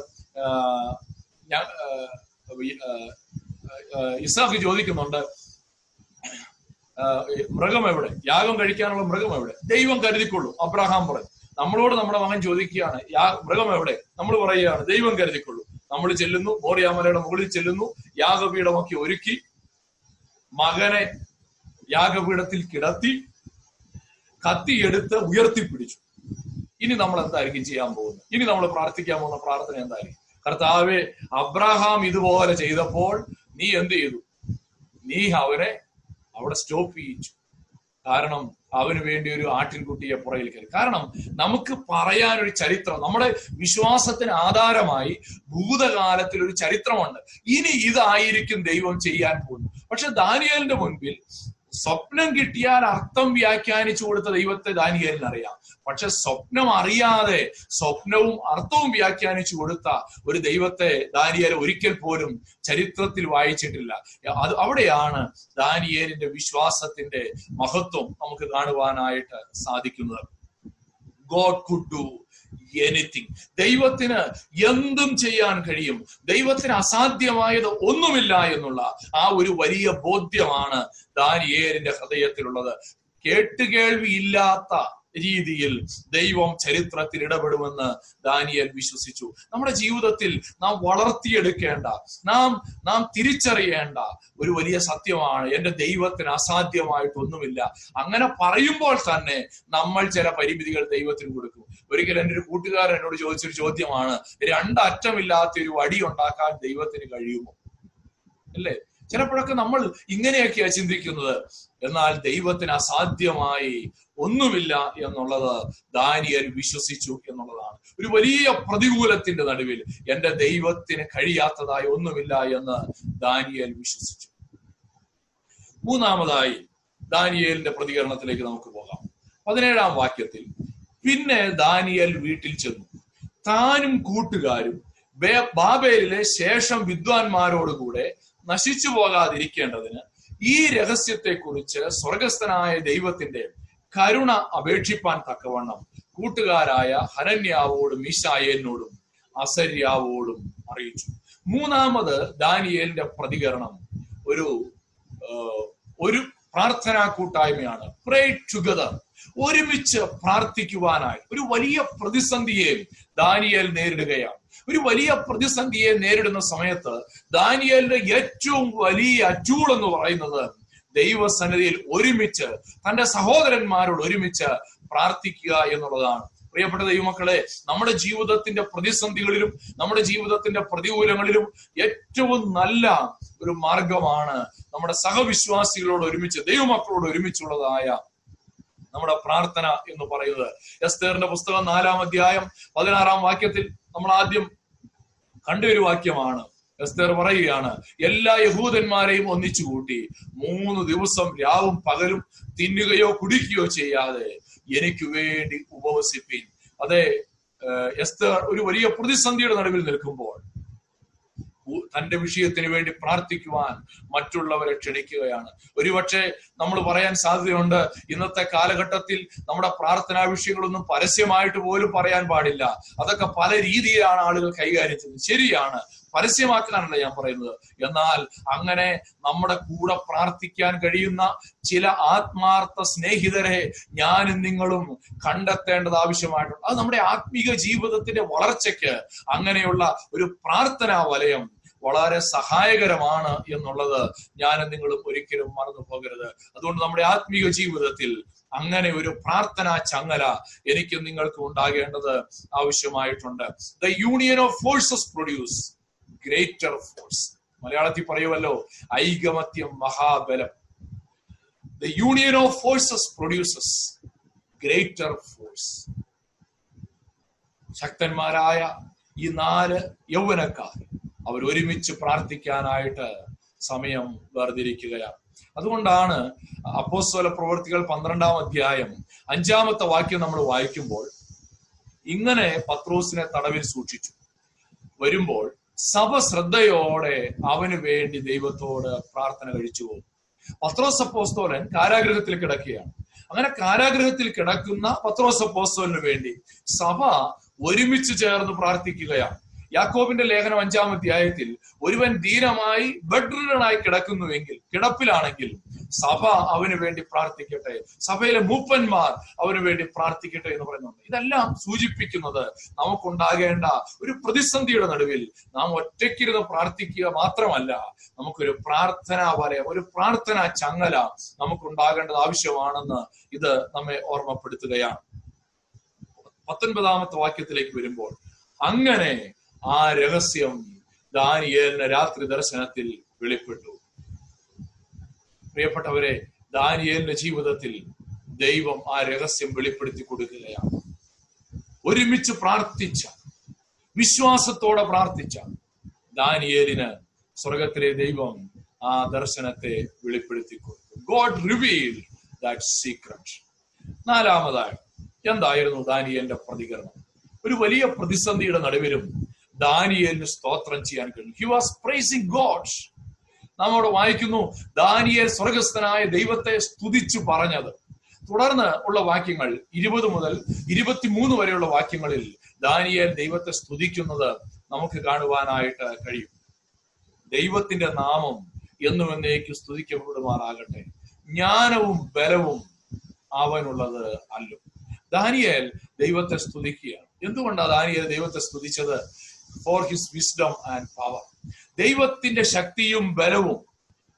ഇസാഖ് ചോദിക്കുന്നുണ്ട് മൃഗം എവിടെ? യാഗം കഴിക്കാനുള്ള മൃഗം എവിടെ? ദൈവം കരുതിക്കൊള്ളൂ അബ്രഹാം പറഞ്ഞു നമ്മളോട് നമ്മുടെ മകൻ ചോദിക്കുകയാണ് യാ മൃഗം എവിടെ? നമ്മൾ പറയുകയാണ് ദൈവം കരുതിക്കൊള്ളൂ. നമ്മൾ ചെല്ലുന്നു മോറിയാമലയുടെ മുകളിൽ ചെല്ലുന്നു യാഗപീഠമൊക്കെ ഒരുക്കി മകനെ യാഗപീഠത്തിൽ കിടത്തി കത്തിയെടുത്ത് ഉയർത്തിപ്പിടിച്ചു. ഇനി നമ്മൾ എന്തായിരിക്കും ചെയ്യാൻ പോകുന്നത്? ഇനി നമ്മൾ പ്രാർത്ഥിക്കാൻ പോകുന്ന പ്രാർത്ഥന എന്തായിരിക്കും? കർത്താവെ അബ്രഹാം ഇതുപോലെ ചെയ്തപ്പോൾ നീ എന്ത് ചെയ്തു? നീ അവനെ അവിടെ സ്റ്റോപ്പ് ചെയ്യിച്ചു. കാരണം അവന് വേണ്ടി ഒരു ആട്ടിൻകുട്ടിയെ പുറകിൽ കയറി. കാരണം നമുക്ക് പറയാനൊരു ചരിത്രം നമ്മുടെ വിശ്വാസത്തിന് ആധാരമായി ഭൂതകാലത്തിൽ ഒരു ചരിത്രമുണ്ട്. ഇനി ഇതായിരിക്കും ദൈവം ചെയ്യാൻ പോകുന്നത്. പക്ഷെ ദാനിയലിന്റെ മുൻപിൽ സ്വപ്നം കിട്ടിയാൽ അർത്ഥം വ്യാഖ്യാനിച്ചു കൊടുത്ത ദൈവത്തെ ദാനിയലിന് അറിയാം പക്ഷെ സ്വപ്നം അറിയാതെ സ്വപ്നവും അർത്ഥവും വ്യാഖ്യാനിച്ചു കൊടുത്ത ഒരു ദൈവത്തെ ദാനിയേൽ ഒരിക്കൽ പോലും ചരിത്രത്തിൽ വായിച്ചിട്ടില്ല. അത് അവിടെയാണ് ദാനിയേലിന്റെ വിശ്വാസത്തിന്റെ മഹത്വം നമുക്ക് കാണുവാനായിട്ട് സാധിക്കുന്നത്. ഗോഡ് കുഡ് ഡു എനിത്തിങ് ദൈവത്തിന് എന്തും ചെയ്യാൻ കഴിയും. ദൈവത്തിന് അസാധ്യമായത് ഒന്നുമില്ല എന്നുള്ള ആ ഒരു വലിയ ബോധ്യമാണ് ദാനിയേലിന്റെ ഹൃദയത്തിലുള്ളത്. കേട്ടുകേൾവി ഇല്ലാത്ത രീതിയിൽ ദൈവം ചരിത്രത്തിൽ ഇടപെടുമെന്ന് ദാനിയൽ വിശ്വസിച്ചു. നമ്മുടെ ജീവിതത്തിൽ നാം വളർത്തിയെടുക്കേണ്ട നാം നാം തിരിച്ചറിയേണ്ട ഒരു വലിയ സത്യമാണ്. എന്റെ ദൈവത്തിന് അസാധ്യമായിട്ടൊന്നുമില്ല. അങ്ങനെ പറയുമ്പോൾ തന്നെ നമ്മൾ ചില പരിമിതികൾ ദൈവത്തിന് കൊടുക്കും. ഒരിക്കൽ എന്റെ ഒരു കൂട്ടുകാരൻ എന്നോട് ചോദിച്ചൊരു ചോദ്യമാണ് രണ്ടറ്റമില്ലാത്ത ഒരു വടി ഉണ്ടാക്കാൻ ദൈവത്തിന് കഴിയുമോ? അല്ലേ? ചിലപ്പോഴൊക്കെ നമ്മൾ ഇങ്ങനെയൊക്കെയാ ചിന്തിക്കുന്നത്. എന്നാൽ ദൈവത്തിന് അസാധ്യമായി ഒന്നുമില്ല എന്നുള്ളത് ദാനിയൽ വിശ്വസിച്ചു എന്നുള്ളതാണ്. ഒരു വലിയ പ്രതികൂലത്തിന്റെ നടുവിൽ എന്റെ ദൈവത്തിന് കഴിയാത്തതായി ഒന്നുമില്ല എന്ന് ദാനിയൽ വിശ്വസിച്ചു. മൂന്നാമതായി ദാനിയേലിന്റെ പ്രതികരണത്തിലേക്ക് നമുക്ക് പോകാം. പതിനേഴാം വാക്യത്തിൽ പിന്നെ ദാനിയൽ വീട്ടിൽ ചെന്നു. താനും കൂട്ടുകാരും ബാബേലിലെ ശേഷം വിദ്വാൻമാരോടുകൂടെ നശിച്ചു പോകാതിരിക്കേണ്ടതിന് ഈ രഹസ്യത്തെക്കുറിച്ച് സ്വർഗസ്ഥനായ ദൈവത്തിന്റെ കരുണ അപേക്ഷിപ്പാൻ തക്കവണ്ണം കൂട്ടുകാരായ ഹരന്യാവോടും ഈശായേനോടും അസര്യാവോടും അറിയിച്ചു. മൂന്നാമത് ദാനിയേലിന്റെ പ്രതികരണം ഒരു ഒരു പ്രാർത്ഥനാ കൂട്ടായ്മയാണ്. പ്രേ ഒരുമിച്ച് പ്രാർത്ഥിക്കുവാനായി. ഒരു വലിയ പ്രതിസന്ധിയെ ദാനിയേൽ നേരിടുകയാണ്. ഒരു വലിയ പ്രതിസന്ധിയെ നേരിടുന്ന സമയത്ത് ദാനിയലിന്റെ ഏറ്റവും വലിയ അച്ചൂൾ എന്ന് പറയുന്നത് ദൈവസന്നിധിയിൽ ഒരുമിച്ച് തന്റെ സഹോദരന്മാരോട് ഒരുമിച്ച് പ്രാർത്ഥിക്കുക എന്നുള്ളതാണ്. പ്രിയപ്പെട്ട ദൈവമക്കളെ നമ്മുടെ ജീവിതത്തിന്റെ പ്രതിസന്ധികളിലും നമ്മുടെ ജീവിതത്തിന്റെ പ്രതികൂലങ്ങളിലും ഏറ്റവും നല്ല ഒരു മാർഗമാണ് നമ്മുടെ സഹവിശ്വാസികളോട് ഒരുമിച്ച് ദൈവമക്കളോട് ഒരുമിച്ചുള്ളതായ നമ്മുടെ പ്രാർത്ഥന എന്ന് പറയുന്നത്. എസ്തേറിന്റെ പുസ്തകം നാലാം അധ്യായം പതിനാറാം വാക്യത്തിൽ നമ്മൾ ആദ്യം കണ്ട ഒരു വാക്യമാണ്. എസ്തർ പറയുകയാണ് എല്ലാ യഹൂദന്മാരെയും ഒന്നിച്ചു കൂട്ടി മൂന്ന് ദിവസം രാവും പകലും തിന്നുകയോ കുടിക്കുകയോ ചെയ്യാതെ എനിക്ക് വേണ്ടി ഉപവസിപ്പിൻ. അതെ എസ്തർ ഒരു വലിയ പ്രതിസന്ധിയുടെ നടുവിൽ നിൽക്കുമ്പോൾ തന്റെ വിഷയത്തിന് വേണ്ടി പ്രാർത്ഥിക്കുവാൻ മറ്റുള്ളവരെ ക്ഷണിക്കുകയാണ്. ഒരുപക്ഷെ നമ്മൾ പറയാൻ സാധ്യതയുണ്ട് ഇന്നത്തെ കാലഘട്ടത്തിൽ നമ്മുടെ പ്രാർത്ഥനാ വിഷയങ്ങളൊന്നും പരസ്യമായിട്ട് പോലും പറയാൻ പാടില്ല. അതൊക്കെ പല രീതിയിലാണ് ആളുകൾ കൈകാര്യം ചെയ്യുന്നത് ശരിയാണ് പരസ്യമാക്കാനല്ല ഞാൻ പറയുന്നത്. എന്നാൽ അങ്ങനെ നമ്മുടെ കൂടെ പ്രാർത്ഥിക്കാൻ കഴിയുന്ന ചില ആത്മാർത്ഥ സ്നേഹിതരെ ഞാനും നിങ്ങളും കണ്ടെത്തേണ്ടത് ആവശ്യമായിട്ടുണ്ട്. അത് നമ്മുടെ ആത്മീക ജീവിതത്തിന്റെ വളർച്ചയ്ക്ക് അങ്ങനെയുള്ള ഒരു പ്രാർത്ഥനാ വലയം വളരെ സഹായകരമാണ് എന്നുള്ളത് ഞാനും നിങ്ങളും ഒരിക്കലും മറന്നു പോകരുത്. അതുകൊണ്ട് നമ്മുടെ ആത്മീയ ജീവിതത്തിൽ അങ്ങനെ ഒരു പ്രാർത്ഥനാ ചങ്ങല എനിക്കും നിങ്ങൾക്കും ഉണ്ടാകേണ്ടത് ആവശ്യമായിട്ടുണ്ട്. The union of forces produce greater force മലയാളത്തിൽ പറയുമല്ലോ ഐകമത്യം മഹാബലം. The union of forces produces greater force ശക്തന്മാരായ ഈ നാല് യൗവനക്കാർ അവർ ഒരുമിച്ച് പ്രാർത്ഥിക്കാനായിട്ട് സമയം വേർതിരിക്കുകയാണ്. അതുകൊണ്ടാണ് അപ്പോസ്വല പ്രവർത്തികൾ പന്ത്രണ്ടാം അധ്യായം അഞ്ചാമത്തെ വാക്യം നമ്മൾ വായിക്കുമ്പോൾ ഇങ്ങനെ പത്രോസിനെ തടവിൽ സൂക്ഷിച്ചു. വരുമ്പോൾ സഭ ശ്രദ്ധയോടെ അവന് വേണ്ടി ദൈവത്തോട് പ്രാർത്ഥന കഴിച്ചു പോകും പത്രോസ് അപ്പോസ്തോലൻ കാരാഗ്രഹത്തിൽ കിടക്കുകയാണ്. അങ്ങനെ കാരാഗ്രഹത്തിൽ കിടക്കുന്ന പത്രോസ് അപ്പോസ്തോലിന് വേണ്ടി സഭ ഒരുമിച്ച് ചേർന്ന് പ്രാർത്ഥിക്കുകയാണ്. യാക്കോബിന്റെ ലേഖനം അഞ്ചാം അധ്യായത്തിൽ ഒരുവൻ ധീരമായി ബെഡ്രിഡനായി കിടക്കുന്നുവെങ്കിൽ കിടപ്പിലാണെങ്കിൽ സഭ അവന് വേണ്ടി പ്രാർത്ഥിക്കട്ടെ. സഭയിലെ മൂപ്പന്മാർ അവന് വേണ്ടി പ്രാർത്ഥിക്കട്ടെ എന്ന് പറയുന്നുണ്ട്. ഇതെല്ലാം സൂചിപ്പിക്കുന്നത് നമുക്കുണ്ടാകേണ്ട ഒരു പ്രതിസന്ധിയുടെ നടുവിൽ നാം ഒറ്റയ്ക്കിരുന്ന് പ്രാർത്ഥിക്കുക മാത്രമല്ല നമുക്കൊരു പ്രാർത്ഥനാ വലയം ഒരു പ്രാർത്ഥനാ ചങ്ങല നമുക്കുണ്ടാകേണ്ടത് ആവശ്യമാണെന്ന് ഇത് നമ്മെ ഓർമ്മപ്പെടുത്തുകയാണ്. പത്തൊൻപതാമത്തെ വാക്യത്തിലേക്ക് വരുമ്പോൾ അങ്ങനെ ആ രഹസ്യം ദാനിയേലിന് രാത്രി ദർശനത്തിൽ വെളിപ്പെട്ടു. പ്രിയപ്പെട്ടവരെ ദാനിയേലിന്റെ ജീവിതത്തിൽ ദൈവം ആ രഹസ്യം വെളിപ്പെടുത്തി കൊടുക്കുകയാണ്. ഒരുമിച്ച് പ്രാർത്ഥിച്ച വിശ്വാസത്തോടെ പ്രാർത്ഥിച്ച ദാനിയേലിന് സ്വർഗത്തിലെ ദൈവം ആ ദർശനത്തെ വെളിപ്പെടുത്തി കൊടുത്തു. ഗോഡ് റിവീൽ ദാറ്റ് സീക്രട്ട് നാലാമതായി എന്തായിരുന്നു ദാനിയേലിന്റെ പ്രതികരണം? ഒരു വലിയ പ്രതിസന്ധിയുടെ നടുവിലും ദാനിയേലിന് സ്തോത്രം ചെയ്യാൻ കഴിഞ്ഞു. ഹി വാസ് പ്രൈസിങ് ഗോഡ് നാം അവിടെ വായിക്കുന്നു ദാനിയൽ സ്വർഗസ്ഥനായ ദൈവത്തെ സ്തുതിച്ചു പറഞ്ഞത്. തുടർന്ന് ഉള്ള വാക്യങ്ങൾ ഇരുപത് മുതൽ ഇരുപത്തിമൂന്ന് വരെയുള്ള വാക്യങ്ങളിൽ ദാനിയൽ ദൈവത്തെ സ്തുതിക്കുന്നത് നമുക്ക് കാണുവാനായിട്ട് കഴിയും. ദൈവത്തിന്റെ നാമം എന്നും എന്നേക്ക് സ്തുതിക്കപ്പെടുമാറാകട്ടെ. ജ്ഞാനവും ബലവും അവനുള്ളത് അല്ലോ. ദാനിയൽ ദൈവത്തെ സ്തുതിക്കുകയാണ്. എന്തുകൊണ്ടാണ് ദാനിയൽ ദൈവത്തെ സ്തുതിച്ചത്? For his wisdom and power ദൈവത്തിന്റെ ശക്തിയും ബലവും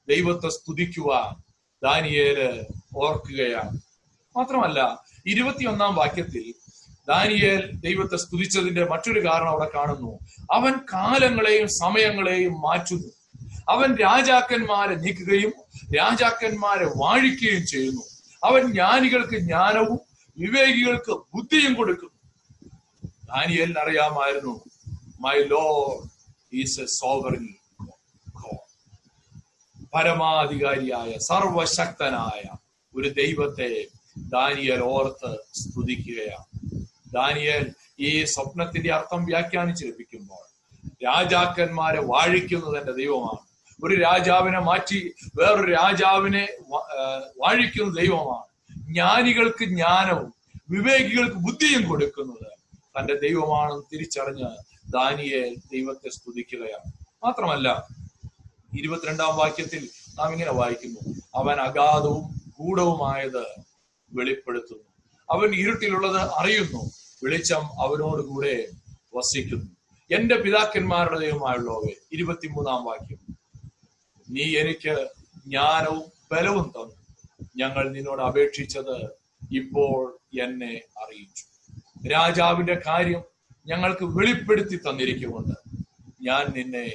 ദൈവത്തെ സ്തുതിക്കുവാൻ ദാനിയേൽ ഓർക്കുകയാണ്. മാത്രമല്ല ഇരുപത്തിയൊന്നാം വാക്യത്തിൽ ദാനിയേൽ ദൈവത്തെ സ്തുതിച്ചതിന്റെ മറ്റൊരു കാരണം അവിടെ കാണുന്നു. അവൻ കാലങ്ങളെയും സമയങ്ങളെയും മാറ്റുന്നു. അവൻ രാജാക്കന്മാരെ നീക്കുകയും രാജാക്കന്മാരെ വാഴിക്കുകയും ചെയ്യുന്നു. അവൻ ജ്ഞാനികൾക്ക് ജ്ഞാനവും വിവേകികൾക്ക് ബുദ്ധിയും കൊടുക്കുന്നു. ദാനിയേലിന് അറിയാമായിരുന്നു my lord is a sovereign പരമാധികാരിയായ സർവശക്തനായ ഒരു ദൈവത്തെ ദാനിയൽ ഓർത്ത് സ്തുതിക്കുകയാണ്. ദാനിയൽ ഈ സ്വപ്നത്തിന്റെ അർത്ഥം വ്യാഖ്യാനിച്ച് ലഭിക്കുമ്പോൾ രാജാക്കന്മാരെ വാഴിക്കുന്നത് എന്റെ ദൈവമാണ്. ഒരു രാജാവിനെ മാറ്റി വേറൊരു രാജാവിനെ വാഴിക്കുന്ന ദൈവമാണ്. ജ്ഞാനികൾക്ക് ജ്ഞാനവും വിവേകികൾക്ക് ബുദ്ധിയും കൊടുക്കുന്നത് തന്റെ ദൈവമാണെന്ന് തിരിച്ചറിഞ്ഞ് ദാനിയെ ദൈവത്തെ സ്തുതിക്കുകയാണ്. മാത്രമല്ല ഇരുപത്തിരണ്ടാം വാക്യത്തിൽ നാം ഇങ്ങനെ വായിക്കുന്നു. അവൻ അഗാധവും ഗൂഢവുമായത് വെളിപ്പെടുത്തുന്നു. അവൻ ഇരുട്ടിലുള്ളത് അറിയുന്നു. വെളിച്ചം അവനോട് കൂടെ വസിക്കുന്നു. എന്റെ പിതാക്കന്മാരുടെ ദൈവമായുള്ളവേ ഇരുപത്തിമൂന്നാം വാക്യം. നീ എനിക്ക് ജ്ഞാനവും ബലവും തന്നു. ഞങ്ങൾ നിന്നോട് അപേക്ഷിച്ചത് ഇപ്പോൾ എന്നെ അറിയിച്ചു. രാജാവിന്റെ കാര്യം ഞങ്ങൾക്ക് വെളിപ്പെടുത്തി തന്നിരിക്കുകൊണ്ട് ഞാൻ നിന്നെ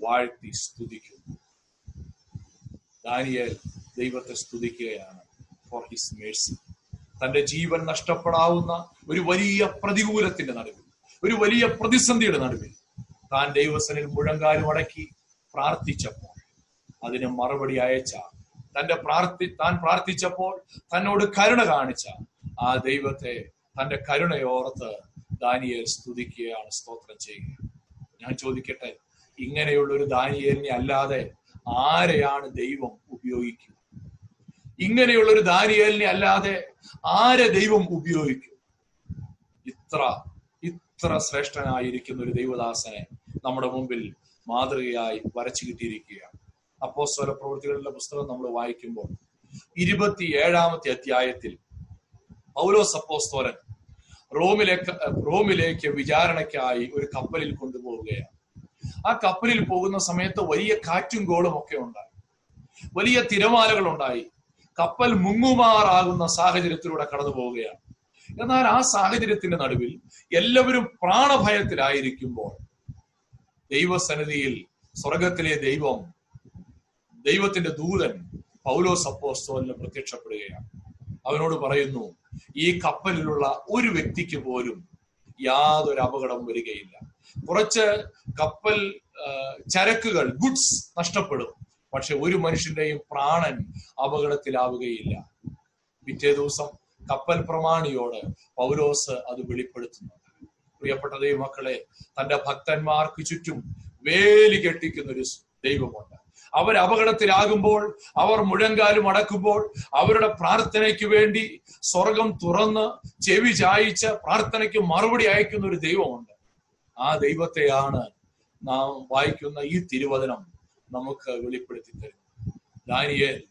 വാഴ്ത്തി സ്തുതിക്കുന്നു. ദാനിയേൽ ദൈവത്തെ സ്തുതിക്കുകയാണ്. ഫോർ ഹിസ് മേഴ്സി തന്റെ ജീവൻ നഷ്ടപ്പെടാവുന്ന ഒരു വലിയ പ്രതികൂലത്തിന്റെ നടുവിൽ ഒരു വലിയ പ്രതിസന്ധിയുടെ നടുവിൽ താൻ ദൈവസനിൽ മുഴങ്കാലും അടക്കി പ്രാർത്ഥിച്ചപ്പോൾ അതിന് മറുപടി അയച്ച തന്റെ പ്രാർത്ഥി താൻ പ്രാർത്ഥിച്ചപ്പോൾ തന്നോട് കരുണ കാണിച്ച ആ ദൈവത്തെ തന്റെ കരുണയോർത്ത് ദാനിയേൽ സ്തുതിക്കുകയാണ് സ്തോത്രം ചെയ്യുക. ഞാൻ ചോദിക്കട്ടെ ഇങ്ങനെയുള്ള ഒരു ദാനിയേലിനെ അല്ലാതെ ആരെയാണ് ദൈവം ഉപയോഗിക്കുക? ഇങ്ങനെയുള്ള ഒരു ദാനിയേലിനെ അല്ലാതെ ആരെ ദൈവം ഉപയോഗിക്കും? ഇത്ര ഇത്ര ശ്രേഷ്ഠനായിരിക്കുന്ന ഒരു ദൈവദാസനെ നമ്മുടെ മുമ്പിൽ മാതൃകയായി വരച്ചു കിട്ടിയിരിക്കുകയാണ്. അപ്പോസ്വര പ്രവൃത്തികളുടെ പുസ്തകം നമ്മൾ വായിക്കുമ്പോൾ ഇരുപത്തി ഏഴാമത്തെ അധ്യായത്തിൽ പൗലോസ് അപ്പോസ്തോലൻ റോമിലേക്ക് റോമിലേക്ക് വിചാരണയ്ക്കായി ഒരു കപ്പലിൽ കൊണ്ടുപോവുകയാണ്. ആ കപ്പലിൽ പോകുന്ന സമയത്ത് വലിയ കാറ്റും കോളും ഒക്കെ ഉണ്ടായി. വലിയ തിരമാലകൾ ഉണ്ടായി കപ്പൽ മുങ്ങുമാറാകുന്ന സാഹചര്യത്തിലൂടെ കടന്നു പോവുകയാണ്. എന്നാൽ ആ സാഹചര്യത്തിന്റെ നടുവിൽ എല്ലാവരും പ്രാണഭയത്തിലായിരിക്കുമ്പോൾ ദൈവസന്നിധിയിൽ സ്വർഗത്തിലെ ദൈവം ദൈവത്തിന്റെ ദൂതൻ പൗലോസ് അപ്പോസ്തോലിന് പ്രത്യക്ഷപ്പെടുകയാണ്. അവനോട് പറയുന്നു ഈ കപ്പലിലുള്ള ഒരു വ്യക്തിക്ക് പോലും യാതൊരു അപകടം വരികയില്ല. കുറച്ച് കപ്പൽ ചരക്കുകൾ ഗുഡ്സ് നഷ്ടപ്പെടും. പക്ഷെ ഒരു മനുഷ്യന്റെയും പ്രാണൻ അപകടത്തിലാവുകയില്ല. പിറ്റേ ദിവസം കപ്പൽ പ്രമാണിയോട് പൗലോസ് അത് വെളിപ്പെടുത്തുന്നു. പ്രിയപ്പെട്ട ദൈവമക്കളെ തന്റെ ഭക്തന്മാർക്ക് ചുറ്റും വേലി കെട്ടിക്കുന്ന ഒരു ദൈവമുണ്ട്. അവർ അപകടത്തിലാകുമ്പോൾ അവർ മുഴങ്കാലും അടക്കുമ്പോൾ അവരുടെ പ്രാർത്ഥനയ്ക്ക് വേണ്ടി സ്വർഗം തുറന്ന് ചെവി ചായിച്ച് പ്രാർത്ഥനയ്ക്ക് മറുപടി അയക്കുന്ന ഒരു ദൈവമുണ്ട്. ആ ദൈവത്തെയാണ് നാം വായിക്കുന്ന ഈ തിരുവചനം നമുക്ക് വെളിപ്പെടുത്തി തരുന്നത്. ദാനിയേൽ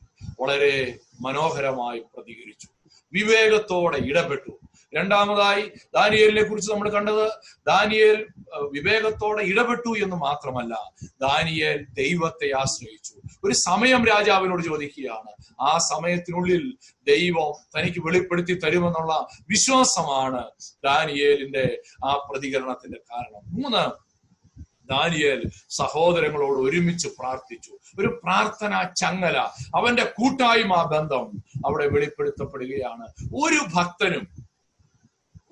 വളരെ മനോഹരമായി പ്രതികരിച്ചു. വിവേകത്തോടെ ഇടപെട്ടു. രണ്ടാമതായി ദാനിയേലിനെ കുറിച്ച് നമ്മൾ കണ്ടത്. ദാനിയേൽ വിവേകത്തോടെ ഇടപെട്ടു എന്ന് മാത്രമല്ല ദാനിയേൽ ദൈവത്തെ ആശ്രയിച്ചു. ഒരു സമയം രാജാവിനോട് ചോദിക്കുകയാണ്. ആ സമയത്തിനുള്ളിൽ ദൈവം തനിക്ക് വെളിപ്പെടുത്തി തരുമെന്നുള്ള വിശ്വാസമാണ് ദാനിയേലിന്റെ ആ പ്രതികരണത്തിന്റെ കാരണം. മൂന്ന് ദാനിയേൽ സഹോദരങ്ങളോട് ഒരുമിച്ച് പ്രാർത്ഥിച്ചു. ഒരു പ്രാർത്ഥന ചങ്ങല. അവന്റെ കൂട്ടായ്മ ബന്ധം അവിടെ വെളിപ്പെടുത്തപ്പെടുകയാണ്. ഒരു ഭക്തനും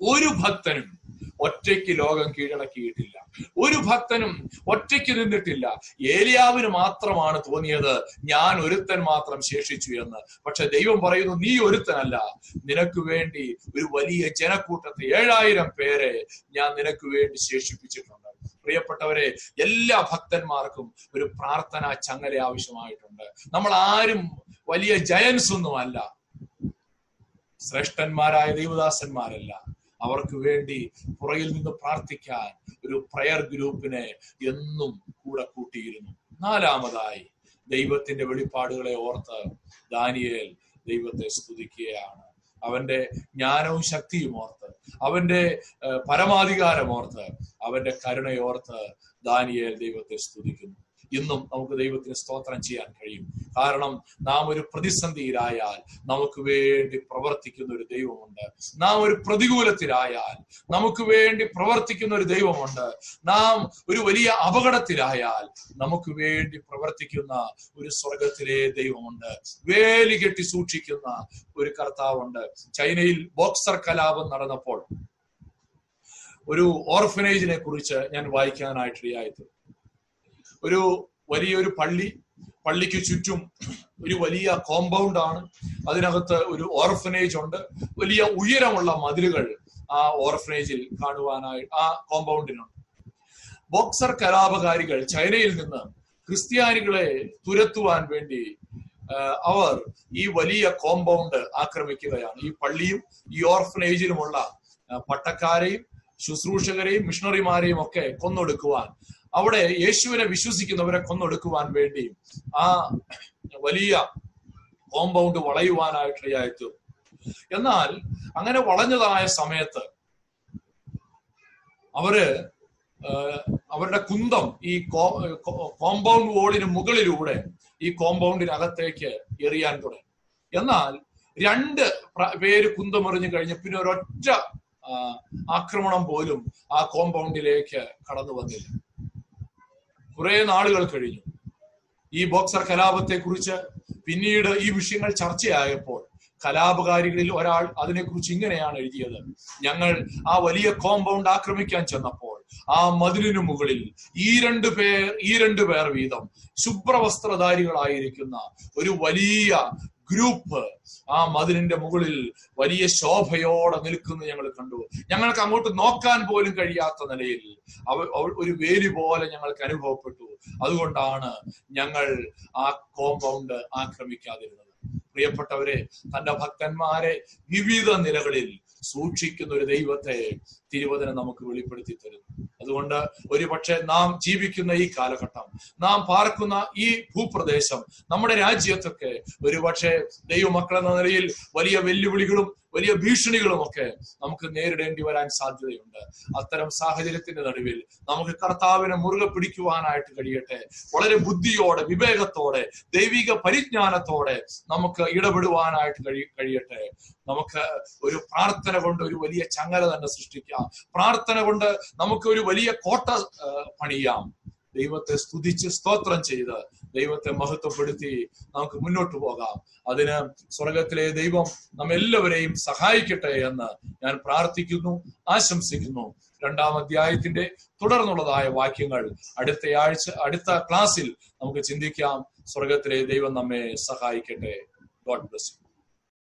ഒരു ഭക്തനും ഒറ്റയ്ക്ക് ലോകം കീഴടക്കിയിട്ടില്ല. ഒരു ഭക്തനും ഒറ്റയ്ക്ക് നിന്നിട്ടില്ല. ഏലിയാവിന് മാത്രമാണ് തോന്നിയത് ഞാൻ ഒരുത്തൻ മാത്രം ശേഷിച്ചു എന്ന്. പക്ഷെ ദൈവം പറയുന്നു നീ ഒരുത്തനല്ല. നിനക്ക് വേണ്ടി ഒരു വലിയ ജനക്കൂട്ടത്തെ ഏഴായിരം പേരെ ഞാൻ നിനക്ക് വേണ്ടി ശേഷിപ്പിച്ചിട്ടുണ്ട്. പ്രിയപ്പെട്ടവരെ എല്ലാ ഭക്തന്മാർക്കും ഒരു പ്രാർത്ഥന ചങ്ങല ആവശ്യമായിട്ടുണ്ട്. നമ്മൾ ആരും വലിയ ജയൻസ് ഒന്നുമല്ല ശ്രേഷ്ഠന്മാരായ ദൈവദാസന്മാരല്ല. അവർക്ക് വേണ്ടി പുറകിൽ നിന്ന് പ്രാർത്ഥിക്കാൻ ഒരു പ്രയർ ഗ്രൂപ്പിനെ എന്നും കൂടെ കൂട്ടിയിരുന്നു. നാലാമതായി ദൈവത്തിന്റെ വെളിപ്പാടുകളെ ഓർത്ത് ദാനിയേൽ ദൈവത്തെ സ്തുതിക്കുകയാണ്. അവന്റെ ജ്ഞാനവും ശക്തിയും ഓർത്ത് അവന്റെ പരമാധികാരം ഓർത്ത് അവന്റെ കരുണയോർത്ത് ദാനിയേൽ ദൈവത്തെ സ്തുതിക്കുന്നു. ഇന്നും നമുക്ക് ദൈവത്തിന് സ്തോത്രം ചെയ്യാൻ കഴിയും. കാരണം നാം ഒരു പ്രതിസന്ധിയിലായാൽ നമുക്ക് വേണ്ടി പ്രവർത്തിക്കുന്ന ഒരു ദൈവമുണ്ട്. നാം ഒരു പ്രതികൂലത്തിലായാൽ നമുക്ക് വേണ്ടി പ്രവർത്തിക്കുന്ന ഒരു ദൈവമുണ്ട്. നാം ഒരു വലിയ അപകടത്തിലായാൽ നമുക്ക് വേണ്ടി പ്രവർത്തിക്കുന്ന ഒരു സ്വർഗത്തിലെ ദൈവമുണ്ട്. വേലി കെട്ടി സൂക്ഷിക്കുന്ന ഒരു കർത്താവുണ്ട്. ചൈനയിൽ ബോക്സർ കലാപം നടന്നപ്പോൾ ഒരു ഓർഫനേജിനെ കുറിച്ച് ഞാൻ വായിക്കാനായിട്ടിടയായിത്തീർന്നു ഒരു വലിയൊരു പള്ളി പള്ളിക്ക് ചുറ്റും ഒരു വലിയ കോമ്പൗണ്ട് ആണ്. അതിനകത്ത് ഒരു ഓർഫനേജ് ഉണ്ട്. വലിയ ഉയരമുള്ള മതിലുകൾ ആ ഓർഫനേജിൽ കാണുവാനായി ആ കോമ്പൗണ്ടിനുണ്ട് ബോക്സർ കലാപകാരികൾ ചൈനയിൽ നിന്ന് ക്രിസ്ത്യാനികളെ തുരത്തുവാൻ വേണ്ടി അവർ ഈ വലിയ കോമ്പൗണ്ട് ആക്രമിക്കുകയാണ്. ഈ പള്ളിയും ഈ ഓർഫനേജിലുമുള്ള പട്ടക്കാരെയും ശുശ്രൂഷകരെയും മിഷണറിമാരെയും ഒക്കെ കൊന്നൊടുക്കുവാൻ അവിടെ യേശുവിനെ വിശ്വസിക്കുന്നവരെ കൊന്നൊടുക്കുവാൻ വേണ്ടി ആ വലിയ കോമ്പൗണ്ട് വളയുവാനായിട്ടിടയായിത്തു എന്നാൽ അങ്ങനെ വളഞ്ഞതായ സമയത്ത് അവർ അവരുടെ കുന്തം ഈ കോമ്പൗണ്ട് വോളിന് മുകളിലൂടെ ഈ കോമ്പൗണ്ടിനകത്തേക്ക് എറിയാൻ തുടങ്ങി. എന്നാൽ രണ്ട് പേര് കുന്തം എറിഞ്ഞു കഴിഞ്ഞ് പിന്നെ ഒരൊറ്റ ആക്രമണം പോലും ആ കോമ്പൗണ്ടിലേക്ക് കടന്നു വന്നില്ല. കുറെ നാളുകൾ കഴിഞ്ഞു. ഈ ബോക്സർ കലാപത്തെ കുറിച്ച് പിന്നീട് ഈ വിഷയങ്ങൾ ചർച്ചയായപ്പോൾ കലാപകാരികളിൽ ഒരാൾ അതിനെക്കുറിച്ച് ഇങ്ങനെയാണ് എഴുതിയത്. ഞങ്ങൾ ആ വലിയ കോമ്പൗണ്ട് ആക്രമിക്കാൻ ചെന്നപ്പോൾ ആ മതിലിനു മുകളിൽ ഈ രണ്ട് പേർ ഈ രണ്ടു പേർ വീതം ശുഭ്രവസ്ത്രധാരികളായിരിക്കുന്ന ഒരു വലിയ ഗ്രൂപ്പ് ആ മതിലിന്റെ മുകളിൽ വലിയ ശോഭയോടെ നിൽക്കുന്നത് ഞങ്ങൾ കണ്ടു. ഞങ്ങൾക്ക് അങ്ങോട്ട് നോക്കാൻ പോലും കഴിയാത്ത നിലയിൽ ഒരു വേലി പോലെ ഞങ്ങൾക്ക് അനുഭവപ്പെട്ടു. അതുകൊണ്ടാണ് ഞങ്ങൾ ആ കോമ്പൗണ്ട് ആക്രമിക്കാതിരുന്നത്. പ്രിയപ്പെട്ടവരെ തന്റെ ഭക്തന്മാരെ വിവിധ നിലകളിൽ സൂക്ഷിക്കുന്ന ഒരു ദൈവത്തെ തിരുവചനം നമുക്ക് വെളിപ്പെടുത്തി തരുന്നു. അതുകൊണ്ട് ഒരുപക്ഷെ നാം ജീവിക്കുന്ന ഈ കാലഘട്ടം നാം പാർക്കുന്ന ഈ ഭൂപ്രദേശം നമ്മുടെ രാജ്യത്തൊക്കെ ഒരുപക്ഷെ ദൈവമക്കൾ എന്ന നിലയിൽ വലിയ വെല്ലുവിളികളും വലിയ ഭീഷണികളും ഒക്കെ നമുക്ക് നേരിടേണ്ടി വരാൻ സാധ്യതയുണ്ട്. അത്തരം സാഹചര്യത്തിന്റെ നടുവിൽ നമുക്ക് കർത്താവിനെ മുറുകെ പിടിക്കുവാനായിട്ട് കഴിയട്ടെ. വളരെ ബുദ്ധിയോടെ വിവേകത്തോടെ ദൈവിക പരിജ്ഞാനത്തോടെ നമുക്ക് ഇടപെടുവാനായിട്ട് കഴി കഴിയട്ടെ. നമുക്ക് ഒരു പ്രാർത്ഥന കൊണ്ട് ഒരു വലിയ ചങ്ങല തന്നെ സൃഷ്ടിക്കാം. പ്രാർത്ഥന കൊണ്ട് നമുക്ക് ഒരു വലിയ കോട്ട പണിയാം. ദൈവത്തെ സ്തുതിച്ച് സ്തോത്രം ചെയ്ത് ദൈവത്തെ മഹത്വപ്പെടുത്തി നമുക്ക് മുന്നോട്ട് പോകാം. അതിന് സ്വർഗത്തിലെ ദൈവം നമ്മെല്ലാവരെയും സഹായിക്കട്ടെ എന്ന് ഞാൻ പ്രാർത്ഥിക്കുന്നു ആശംസിക്കുന്നു. രണ്ടാം അധ്യായത്തിന്റെ തുടർന്നുള്ളതായ വാക്യങ്ങൾ അടുത്ത ആഴ്ച അടുത്ത ക്ലാസ്സിൽ നമുക്ക് ചിന്തിക്കാം. സ്വർഗത്തിലെ ദൈവം നമ്മെ സഹായിക്കട്ടെ. God bless